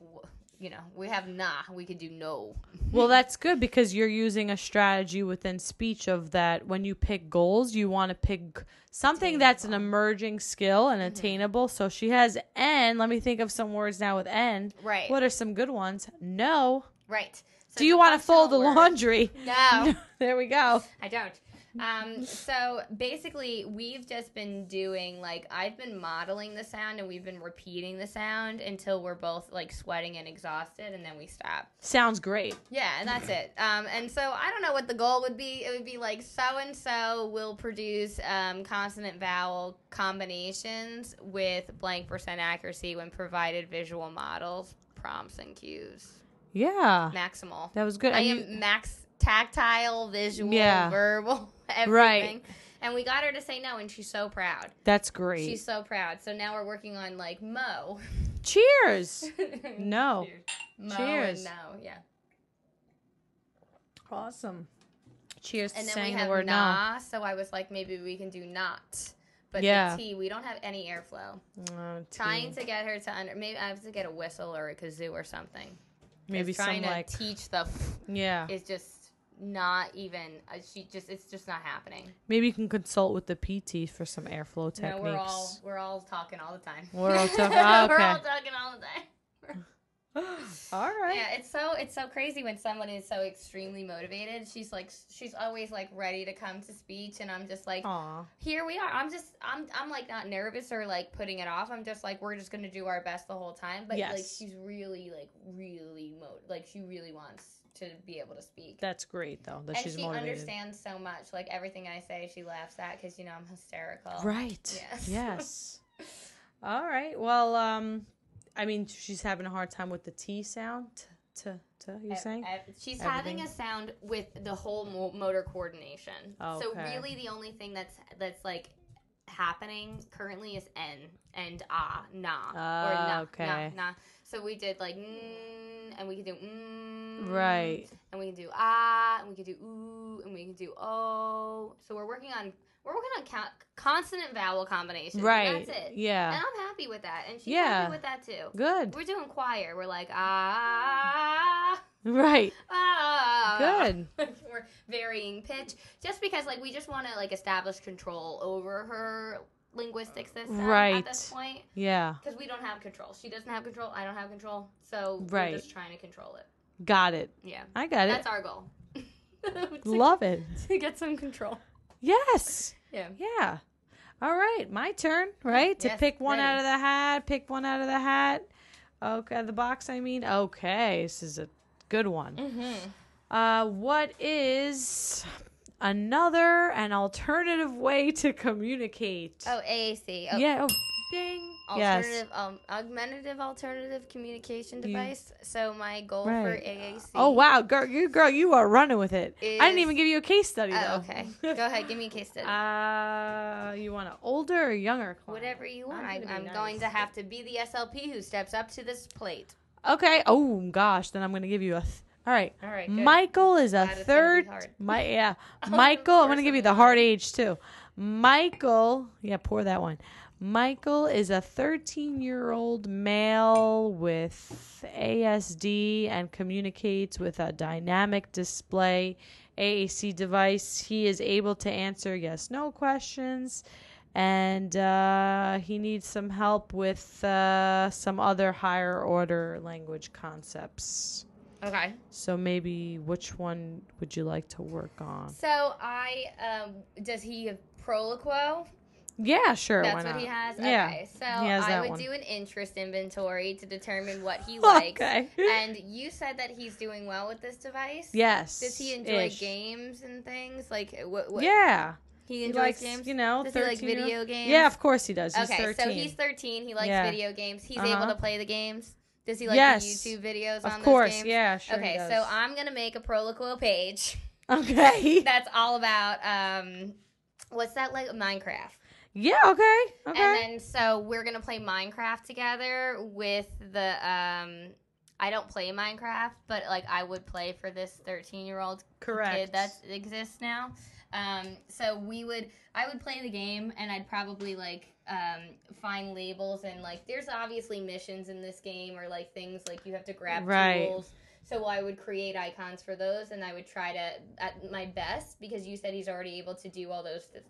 you know, we have nah, we could do no. Well, that's good because you're using a strategy within speech of that when you pick goals, you want to pick something that's an emerging skill and Mhm. attainable. So she has N. Let me think of some words now with N. Right. What are some good ones? No. Right. So Do you want to fold the word- laundry? No, <laughs> there we go. I don't. Um, <laughs> so basically, we've just been doing like I've been modeling the sound and we've been repeating the sound until we're both like sweating and exhausted, and then we stop. Sounds great. Yeah, and that's it. Um, and so I don't know what the goal would be. It would be like so and so will produce um, consonant vowel combinations with blank percent accuracy when provided visual models, prompts, and cues. Yeah. Maximal. That was good. I you- am max tactile, visual, Yeah. verbal, <laughs> everything. Right. And we got her to say no, and she's so proud. that's great. She's so proud. So now we're working on like mo. Cheers. <laughs> No. Cheers. Mo Cheers. no, yeah. Awesome. Cheers And to then we saying the have word nah, so I was like, maybe we can do not. But Yeah. the T, we don't have any airflow. Oh, Trying to get her to under, maybe I have to get a whistle or a kazoo or something. maybe trying some to like teach the f- yeah. It's just not even. Uh, she just it's just not happening. Maybe you can consult with the PT for some airflow techniques No, we're all we're all talking all the time. We're all talking- <laughs> we're all talking all the time. <gasps> all right. Yeah, it's so it's so crazy when someone is so extremely motivated. She's like she's always like ready to come to speech, and I'm just like, Aw. here we are. I'm just I'm I'm like not nervous or like putting it off. I'm just like we're just gonna do our best the whole time. But like she's really like really mo like she really wants to be able to speak. That's great though that and she's she motivated. understands so much. Like everything I say, she laughs at because you know I'm hysterical. Right. Yes. Yes. <laughs> All right. Well, um, I mean, she's having a hard time with the T sound. to to you're saying? she's having a sound with the whole mo- motor coordination. So Okay. really, the only thing that's that's like happening currently is n and ah nah or Ah, nah okay. nah nah. So we did like mm, and we could do mm, Right. and we can do ah and we can do ooh and we can do oh. So we're working on we're working on co- consonant vowel combinations. Right. that's it. Yeah. And I'm happy with that, and she's Yeah. happy with that too. Good. We're doing choir. We're like ah. Right. Ah. Good. <laughs> We're varying pitch just because like we just want to like establish control over her linguistics this time Right. at this point Yeah. because we don't have control. She doesn't have control. I don't have control. So Right. we're just trying to control it. Got it. Yeah, I got it. that's our goal. <laughs> Love it. to get some control. Yes. Yeah. Yeah. All right, my turn, right? To Yes, pick one out of the hat, pick one out of the hat. Okay, the box, I mean. Okay, this is a good one. Mm-hmm. Uh, what is another an alternative way to communicate? Oh, AAC. Oh, yeah. Oh, ding. Yes. Um, augmentative alternative communication You- device. So my goal for AAC. Oh wow, girl, you girl, you are running with it. I didn't even give you a case study Oh, though. okay. <laughs> Go ahead. Give me a case study. Uh, you want an older or younger client? Whatever you want. I'm I, I'm nice. going to have to be the SLP who steps up to this plate. Okay. Oh gosh, then I'm gonna give you a. Th- All right. All right. Michael is a is third. <laughs> My yeah. <laughs> Michael, I'm gonna give you the hard age too. Michael, yeah, pour that one. Michael is a 13 year old male with ASD and communicates with a dynamic display AAC device. He is able to answer yes no questions and uh, he needs some help with uh, some other higher order language concepts. Okay. So maybe which one would you like to work on? So I um does he have Proloquo? Yeah, sure. That's what he has. Yeah, Okay. So he has I would one. do an interest inventory to determine what he <laughs> likes. Okay. And you said that he's doing well with this device. yes. Does he enjoy ish. games and things like what? what Yeah. He He enjoys likes, games. you know, Does he like 13 video games? Yeah, of course he does. He's okay, 13. so he's 13. He likes Yeah. video games. He's Uh-huh. able to play the games. Does he like Yes. the YouTube videos of on course, those games? yeah, sure. he okay, so I'm gonna make a Proloquo page Okay. <laughs> that's all about um, what's that like Minecraft. Yeah, okay. Okay. And then so we're gonna play Minecraft together with the um. I don't play Minecraft, but like I would play for this 13 year old Correct. kid that exists now. Um, so we would, I would play the game, and I'd probably like um, find labels and like there's obviously missions in this game or like things like you have to grab Right. tools. So I would create icons for those, and I would try to at my best because you said he's already able to do all those th-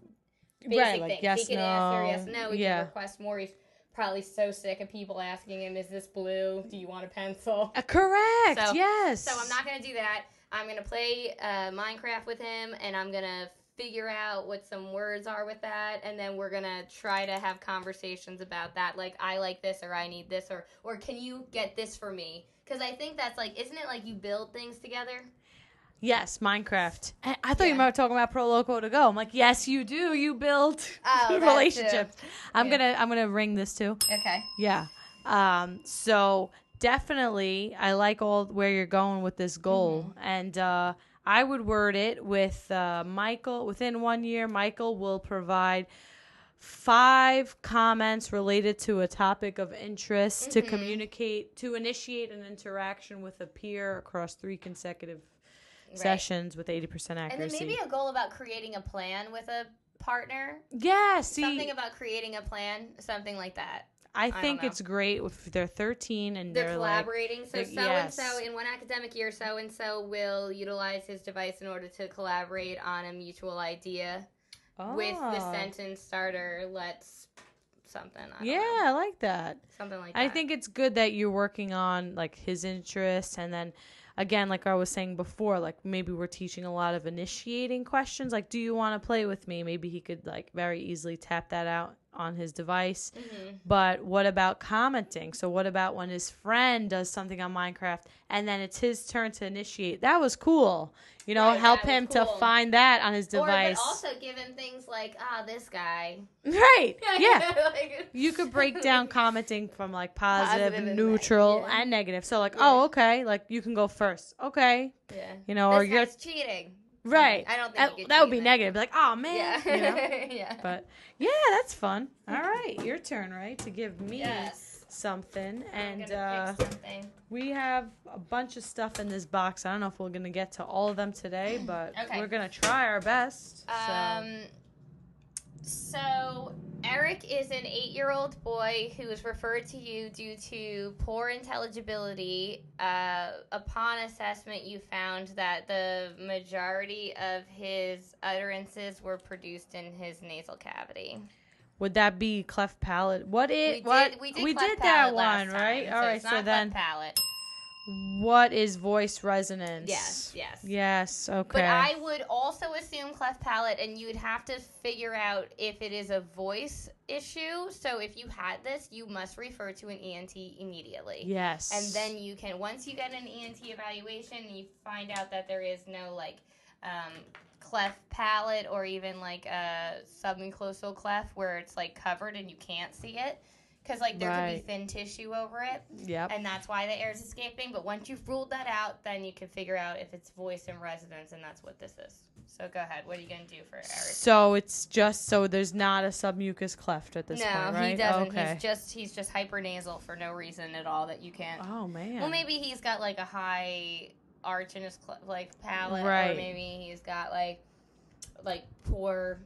basic Right, like things. yes, he can no. answer yes, no. He Yeah. can request more. He's probably so sick of people asking him, "Is this blue? Do you want a pencil?" Uh, correct. So- yes. So I'm not gonna do that. I'm gonna play uh, Minecraft with him, and I'm gonna figure out what some words are with that, and then we're gonna try to have conversations about that. Like I like this, or I need this, or or can you get this for me? Because I think that's like, isn't it like you build things together? Yes, Minecraft. I, I thought you were talking about Proloquo2Go. I'm like, yes, you do. You build Oh, <laughs> relationships. I'm Yeah. gonna I'm gonna ring this too. Okay. Yeah. Um, so definitely I like all where you're going with this goal. Mm-hmm. And uh I would word it with uh Michael within one year, Michael will provide five comments related to a topic of interest to Mhm. communicate to initiate an interaction with a peer across three consecutive Right. sessions with 80% accuracy. And then maybe a goal about creating a plan with a partner. yeah, see, something about creating a plan, something like that. I think know. it's great if they're 13 and They're, they're, like collaborating. so they're- so and so in one academic year, so and so will utilize his device in order to collaborate on a mutual idea with the Oh. sentence starter. Let's something. I Yeah, know. I like that. something like that. I think it's good that you're working on like his interests and then again like I was saying before like maybe we're teaching a lot of initiating questions. Like do you want to play with me? Maybe he could like very easily tap that out on his device. Mhm. But what about commenting? So what about when his friend does something on Minecraft and then it's his turn to initiate? That was cool. You know, Right, help him to find that on his Or device. but also give him things like ah this guy. <laughs> right. <laughs> Yeah. Like- You could break down <laughs> commenting from like positive, Positive neutral, neg- yeah. and negative. So like, Yeah. oh, okay, like you can go first. Okay. yeah. You know, or you're cheating. Right. I don't think That, you that would be negative. Like, oh man. Yeah. You know? <laughs> yeah. But yeah, that's fun. All <laughs> right, your turn, right? To give me yes. something. And uh something. we have a bunch of stuff in this box. I don't know if we're gonna get to all of them today, <clears throat> but Okay. we're gonna try our best. So. Um, so Eric is an eight-year-old boy who is referred to you due to poor intelligibility. Uh, upon assessment, you found that the majority of his utterances were produced in his nasal cavity. Would that be cleft palate? What We it? what did, we did, that one, right? All so right. So then, cleft palate. What is voice resonance? Yes, yes. Yes. Okay. But I would also assume cleft palate, and you would have to figure out if it is a voice issue. So if you had this, you must refer to an ENT immediately. yes. And then you can, once you get an ENT evaluation, and you find out that there is no like um, cleft palate or even like a submucosal cleft where it's like covered and you can't see it. Because like there could be thin tissue over it Yep. and that's why the air is escaping. But once you've ruled that out, then you can figure out if it's voice and resonance, and that's what this is. So go ahead. What are you gonna do for Eric? So it's just so there's not a submucous cleft at this no, point, right? he doesn't. Okay. He's just he's just hypernasal for no reason at all that you can't. oh man. Well, maybe he's got like a high arch in his cl- like palate, right. or maybe he's got like like poor.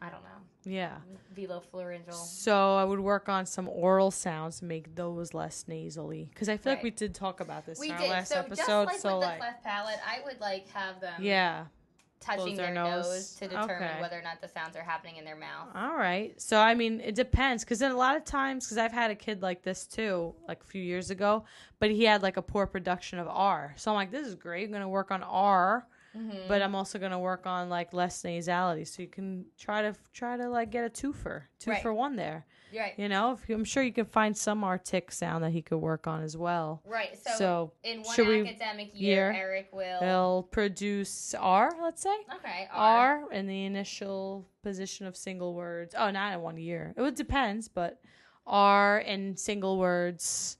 I don't know. Yeah. Velopharyngeal. So I would work on some oral sounds to make those less nasally because I feel like we did talk about this We in our did. last so episode. just like so with like, the cleft palate, I would like have them yeah. touching their their nose. nose. to determine Okay. whether or not the sounds are happening in their mouth. All right. So I mean, it depends because then a lot of times, because I've had a kid like this too, like a few years ago, but he had like a poor production of R. So I'm like, this is great. I'm gonna work on R, Mm-hmm. but I'm also gonna work on like less nasality. So you can try to try to like get a two for two Right. for one there. Right. You know, if I'm sure you can find some artic sound that he could work on as well. Right. So, So, in one academic year, year, Eric will. he'll produce R, let's say. okay. R. R in the initial position of single words. Oh, not in one year. It would depends, but R in single words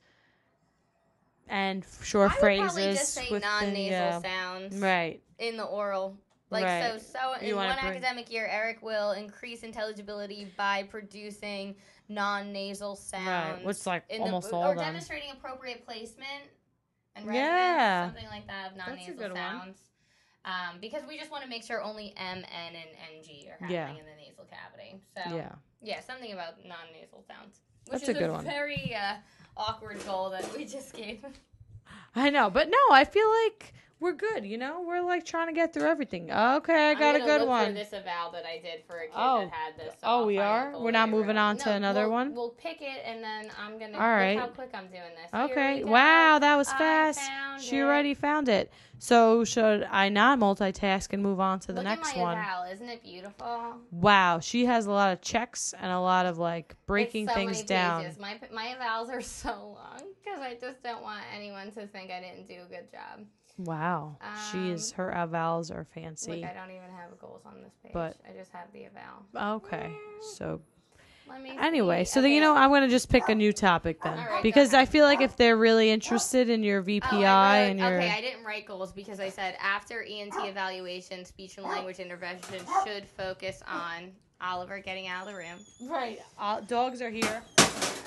and short I would phrases. just say within- non-nasal yeah. sounds Right. in the oral. Like Right. so, so You in wanna one bring- academic year, Eric will increase intelligibility by producing non-nasal sounds, Right. Which, like, in almost the, all or of them. demonstrating appropriate placement and resonance, Yeah. something like that of a non-nasal good one. sounds. Um, because we just want to make sure only M, N, and NG are happening Yeah. in the nasal cavity. So Yeah. Yeah, something about non-nasal sounds. Which That's is a good one. Very uh, awkward goal that we just gave. I know, but no, I feel like we're good. You know, we're like trying to get through everything. Okay, I got I'm a good one. This eval that I did for a kid Oh. that had this. so Oh, I'll we are? We're not moving on to No, another we'll- one? We'll pick it and then I'm gonna. All right. How quick I'm doing this. Okay. Wow, that was fast. She it. already found it. So should I not multitask and move on to the Look next at my one? eval. Isn't it beautiful? Wow, she has a lot of checks and a lot of like breaking so things many down. My my evals are <laughs> so long because I just don't want anyone to think I didn't do a good job. Wow, she is Um, her avals are fancy. Look, I don't even have goals on this page. But- I just have the eval. Okay, so Let me anyway, see. so then you know I'm gonna just pick a new topic then All right, go because I feel like if they're really interested in your Oh, VPI I wrote- and your okay, I didn't write goals because I said after ENT evaluation, speech and language intervention should focus on Oliver getting out of the room. right, uh, dogs are here.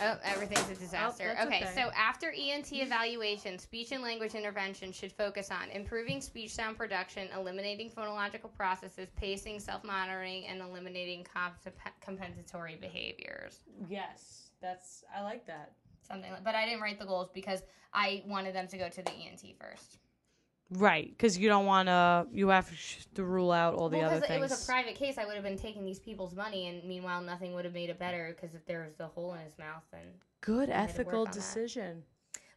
Oh, everything's a disaster. Oh, that's okay, okay. so after ENT evaluation, speech and language intervention should focus on improving speech sound production, eliminating phonological processes, pacing, self monitoring, and eliminating comp- compensatory behaviors. Yes, that's I like that. Something like, but I didn't write the goals because I wanted them to go to the ENT first. Right, because you don't want to. You have to rule out all the well, other because it things. was a private case, I would have been taking these people's money, and meanwhile, nothing would have made it better. Because if there was the hole in his mouth, then Good I had to ethical work on that. decision.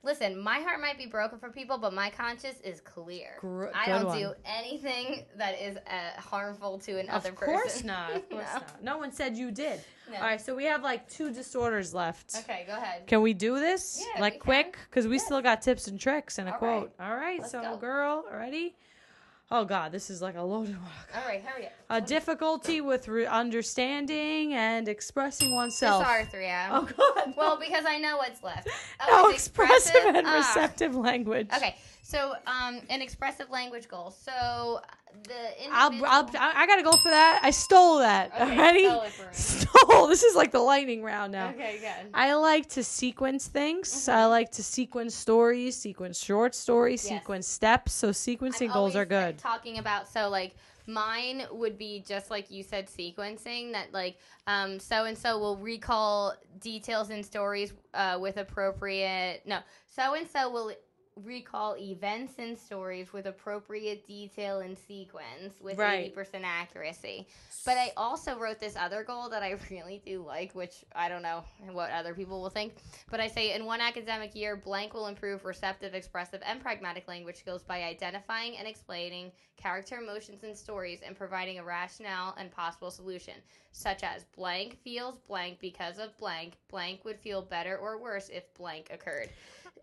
Listen, my heart might be broken for people, but my conscience is clear. Gr- I don't one. do anything that is uh, harmful to another of course person. not. Of <laughs> course No. not. No one said you did. No. All right, so we have like two disorders left. Okay, go ahead. Can we do this? Yeah, like we quick? Because we Yes. still got tips and tricks and a All quote. All right, Let's so go. girl, ready? Oh God, this is like a loaded one. All right, hurry up. A difficulty with re- understanding and expressing oneself. Dysarthria. Oh God. Well, because I know what's left. no Oh, it's expressive, and Ah. receptive language. Okay, so um, an expressive language goal. So the I'll. I'll, I gotta go for that. I stole that. Okay, <laughs> Already? stole it for me. Stole. <laughs> This is like the lightning round now. Okay, good. I like to sequence things. I like to sequence stories, sequence short stories, Mm-hmm. Yes. sequence steps. So sequencing I'm goals are good. Talking about so like mine would be just like you said sequencing that like um so and so will recall details in stories uh, with appropriate no so and so will recall events and stories with appropriate detail and sequence with Right. 80% accuracy. But I also wrote this other goal that I <laughs> really do like, which I don't know what other people will think. But I say in one academic year, blank will improve receptive, expressive, and pragmatic language skills by identifying and explaining character emotions and stories and providing a rationale and possible solution, such as blank feels blank because of blank, blank would feel better or worse if blank occurred.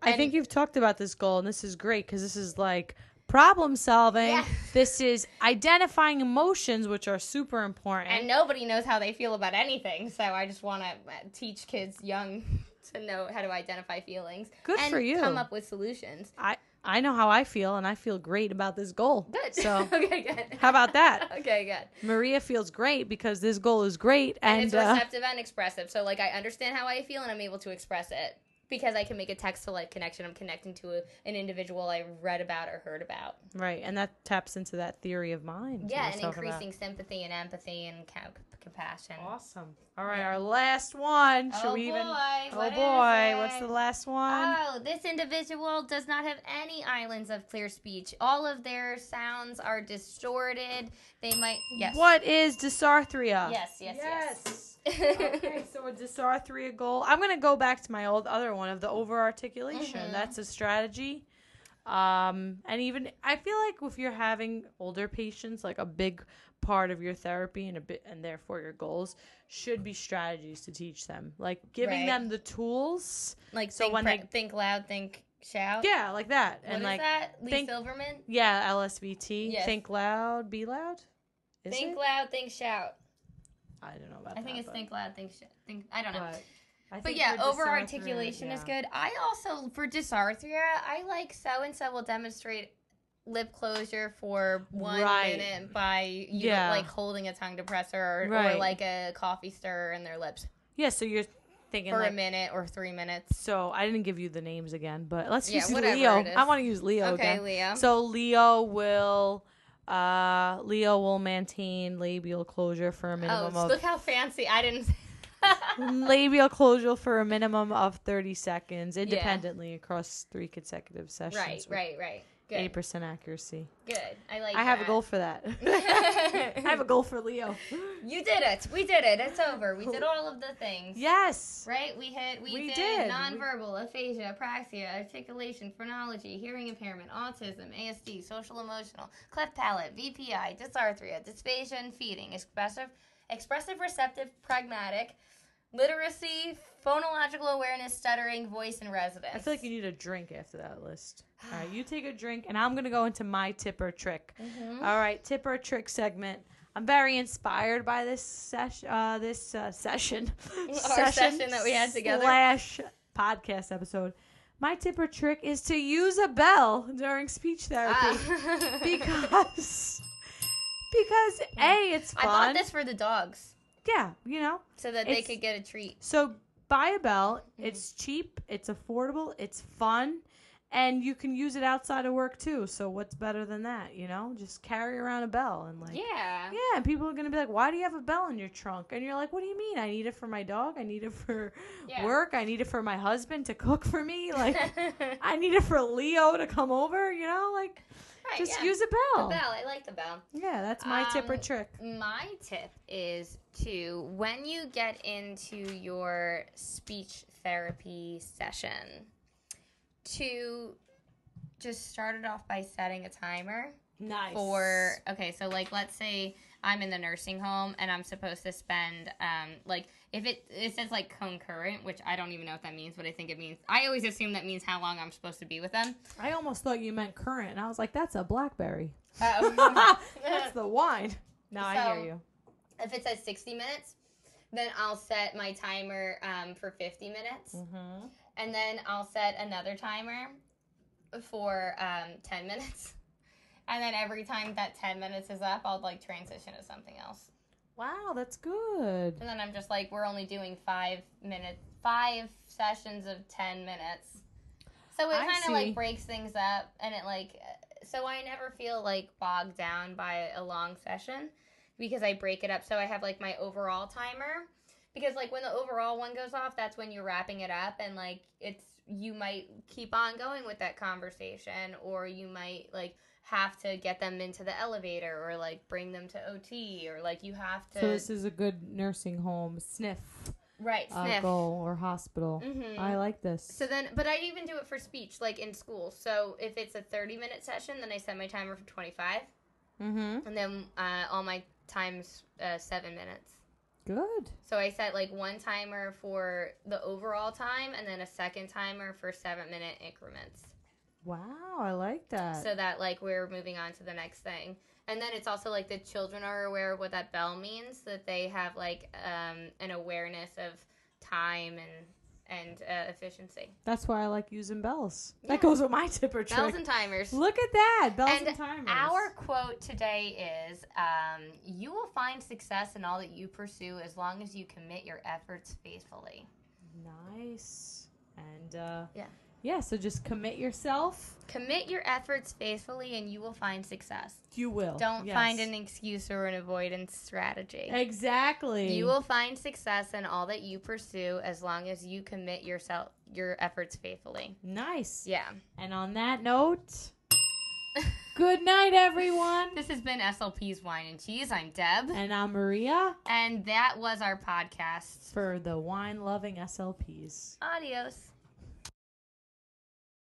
I think you've talked about this goal, and this is great because this is like problem solving. Yeah. <laughs> This is identifying emotions, which are super important. And nobody knows how they feel about anything, so I just want to teach kids young <laughs> to know how to identify feelings. Good and for you. Come up with solutions. I I know how I feel, and I feel great about this goal. Good. So <laughs> okay, good. how about that? okay, good. Maria feels great because this goal is great, And, and, it's uh, receptive and expressive. So like I understand how I feel and I'm able to express it because I can make a text to like connection. I'm connecting to a, an individual I read about or heard about. right, and that taps into that theory of mind. Yeah, we were and talking about. increasing sympathy and empathy and ca- compassion. Awesome. All right, our last one. Should Oh we even? boy! Oh what is boy! it? What's the last one? Oh, this individual does not have any islands of clear speech. All of their sounds are distorted. They might. Yes. What is dysarthria? Yes, yes, yes. Okay, <laughs> so a dysarthria goal. I'm gonna go back to my old other one of the over articulation. Mhm. That's a strategy. Um, and even I feel like if you're having older patients, like a big part of your therapy and a bit, and therefore your goals should be strategies to teach them, like giving Right. them the tools. like So think, when pre- they- think loud, think shout. Yeah, like that, What and is like that? Lee think- Silverman. yeah, LSVT. Yes. Think loud, be loud. Is think it? loud, think shout. I don't know about that. I think it's but- think loud, think shout. Think. I don't know. But, I But yeah, over articulation is good. I also for dysarthria, I like so and so will demonstrate lip closure for one Right. minute by you Yeah. like holding a tongue depressor or, or like a coffee stirrer in their lips Yeah, so you're thinking for like a minute or three minutes. So I didn't give you the names again, but let's Yeah, use Leo. I want to use Leo Okay, again. Leo. So Leo will uh Leo will maintain labial closure for a oh, minimum look how fancy! I didn't. <laughs> labial closure for a minimum of 30 seconds independently across three consecutive sessions. right, right, right. Good, percent accuracy. good. I like. I have a goal for that. <laughs> <laughs> I have a goal for Leo. <laughs> You did it. We did it. It's over. We did all of the things. Yes. Right? We hit we, We did, did. nonverbal, aphasia, apraxia, articulation, phonology, hearing impairment, autism, ASD, social emotional, cleft palate, VPI, dysarthria, dysphagia and feeding, expressive expressive receptive, pragmatic, literacy, phonological awareness, stuttering, voice and resonance. I feel like you need a drink after that list. <sighs> All right, you take a drink, and I'm gonna go into my tip or trick. Mhm. All right, tip or trick segment. I'm very inspired by this session. Uh, this uh, session, <laughs> Our <laughs> session that we had together. slash podcast episode. My tip or trick is to use a bell during speech therapy Ah. <laughs> because because a it's fun. I bought this for the dogs Yeah, you know. so that they It's- could get a treat. So buy a bell. Mm-hmm. It's cheap. It's affordable. It's fun. And you can use it outside of work too. So what's better than that? You know, just carry around a bell and like Yeah. Yeah, and people are gonna be like, "Why do you have a bell in your trunk?" And you're like, "What do you mean? I need it for my dog. I need it for <laughs> Yeah. work. I need it for my husband to cook for me. Like, <laughs> I need it for Leo to come over. You know, like, Right, just yeah. use a bell. the bell. bell. I like the bell. Yeah, that's my tip or Um, trick. My tip is to when you get into your speech therapy session, to just start it off by setting a timer Nice. for okay so like let's say i'm in the nursing home and i'm supposed to spend um like if it it says like concurrent which i don't even know what that means but i think it means i always assume that means how long i'm supposed to be with them I almost thought you meant currant, and I was like, that's a blackberry. <laughs> That's the wine. No, I hear you. if it says 60 minutes then i'll set my timer um, for 50 minutes Mm-hmm. and then i'll set another timer for um, 10 minutes and then every time that 10 minutes is up i'll like transition to something else Wow, that's good. And then I'm just like, we're only doing five minutes, five sessions of 10 minutes. So it kind of like breaks things up and it like, so I never feel like bogged down by a long session because I break it up. So I have like my overall timer because like when the overall one goes off, that's when you're wrapping it up and like it's, you might keep on going with that conversation or you might like have to get them into the elevator or like bring them to OT or like you have to So this is a good nursing home sniff, right uh, sniff. goal or hospital. Mhm. I like this. So then, but I even do it for speech, like in school. So if it's a 30 minute session, then I set my timer for 25. mm-hmm. And then uh, all my times, uh, seven minutes. Good. So I set like one timer for the overall time and then a second timer for seven minute increments. Wow, I like that. So that like we're moving on to the next thing. And then it's also like the children are aware of what that bell means, that they have like um, an awareness of time and and uh, efficiency. That's why I like using bells. Yeah. That goes with my tipper trick. Bells and timers. Look at that, bells and, And timers. Our quote today is um, You will find success in all that you pursue as long as you commit your efforts faithfully. nice and uh, Yeah. Yeah. So just commit yourself. Commit your efforts faithfully and you will find success. You will. Don't Yes. find an excuse or an avoidance strategy. exactly. You will find success in all that you pursue as long as you commit yourself your efforts faithfully. Nice. Yeah. And on that note, <laughs> good night, everyone. This has been SLP's Wine and Cheese. I'm Deb. And I'm Maria And that was our podcast. for the wine loving SLPs. Adios.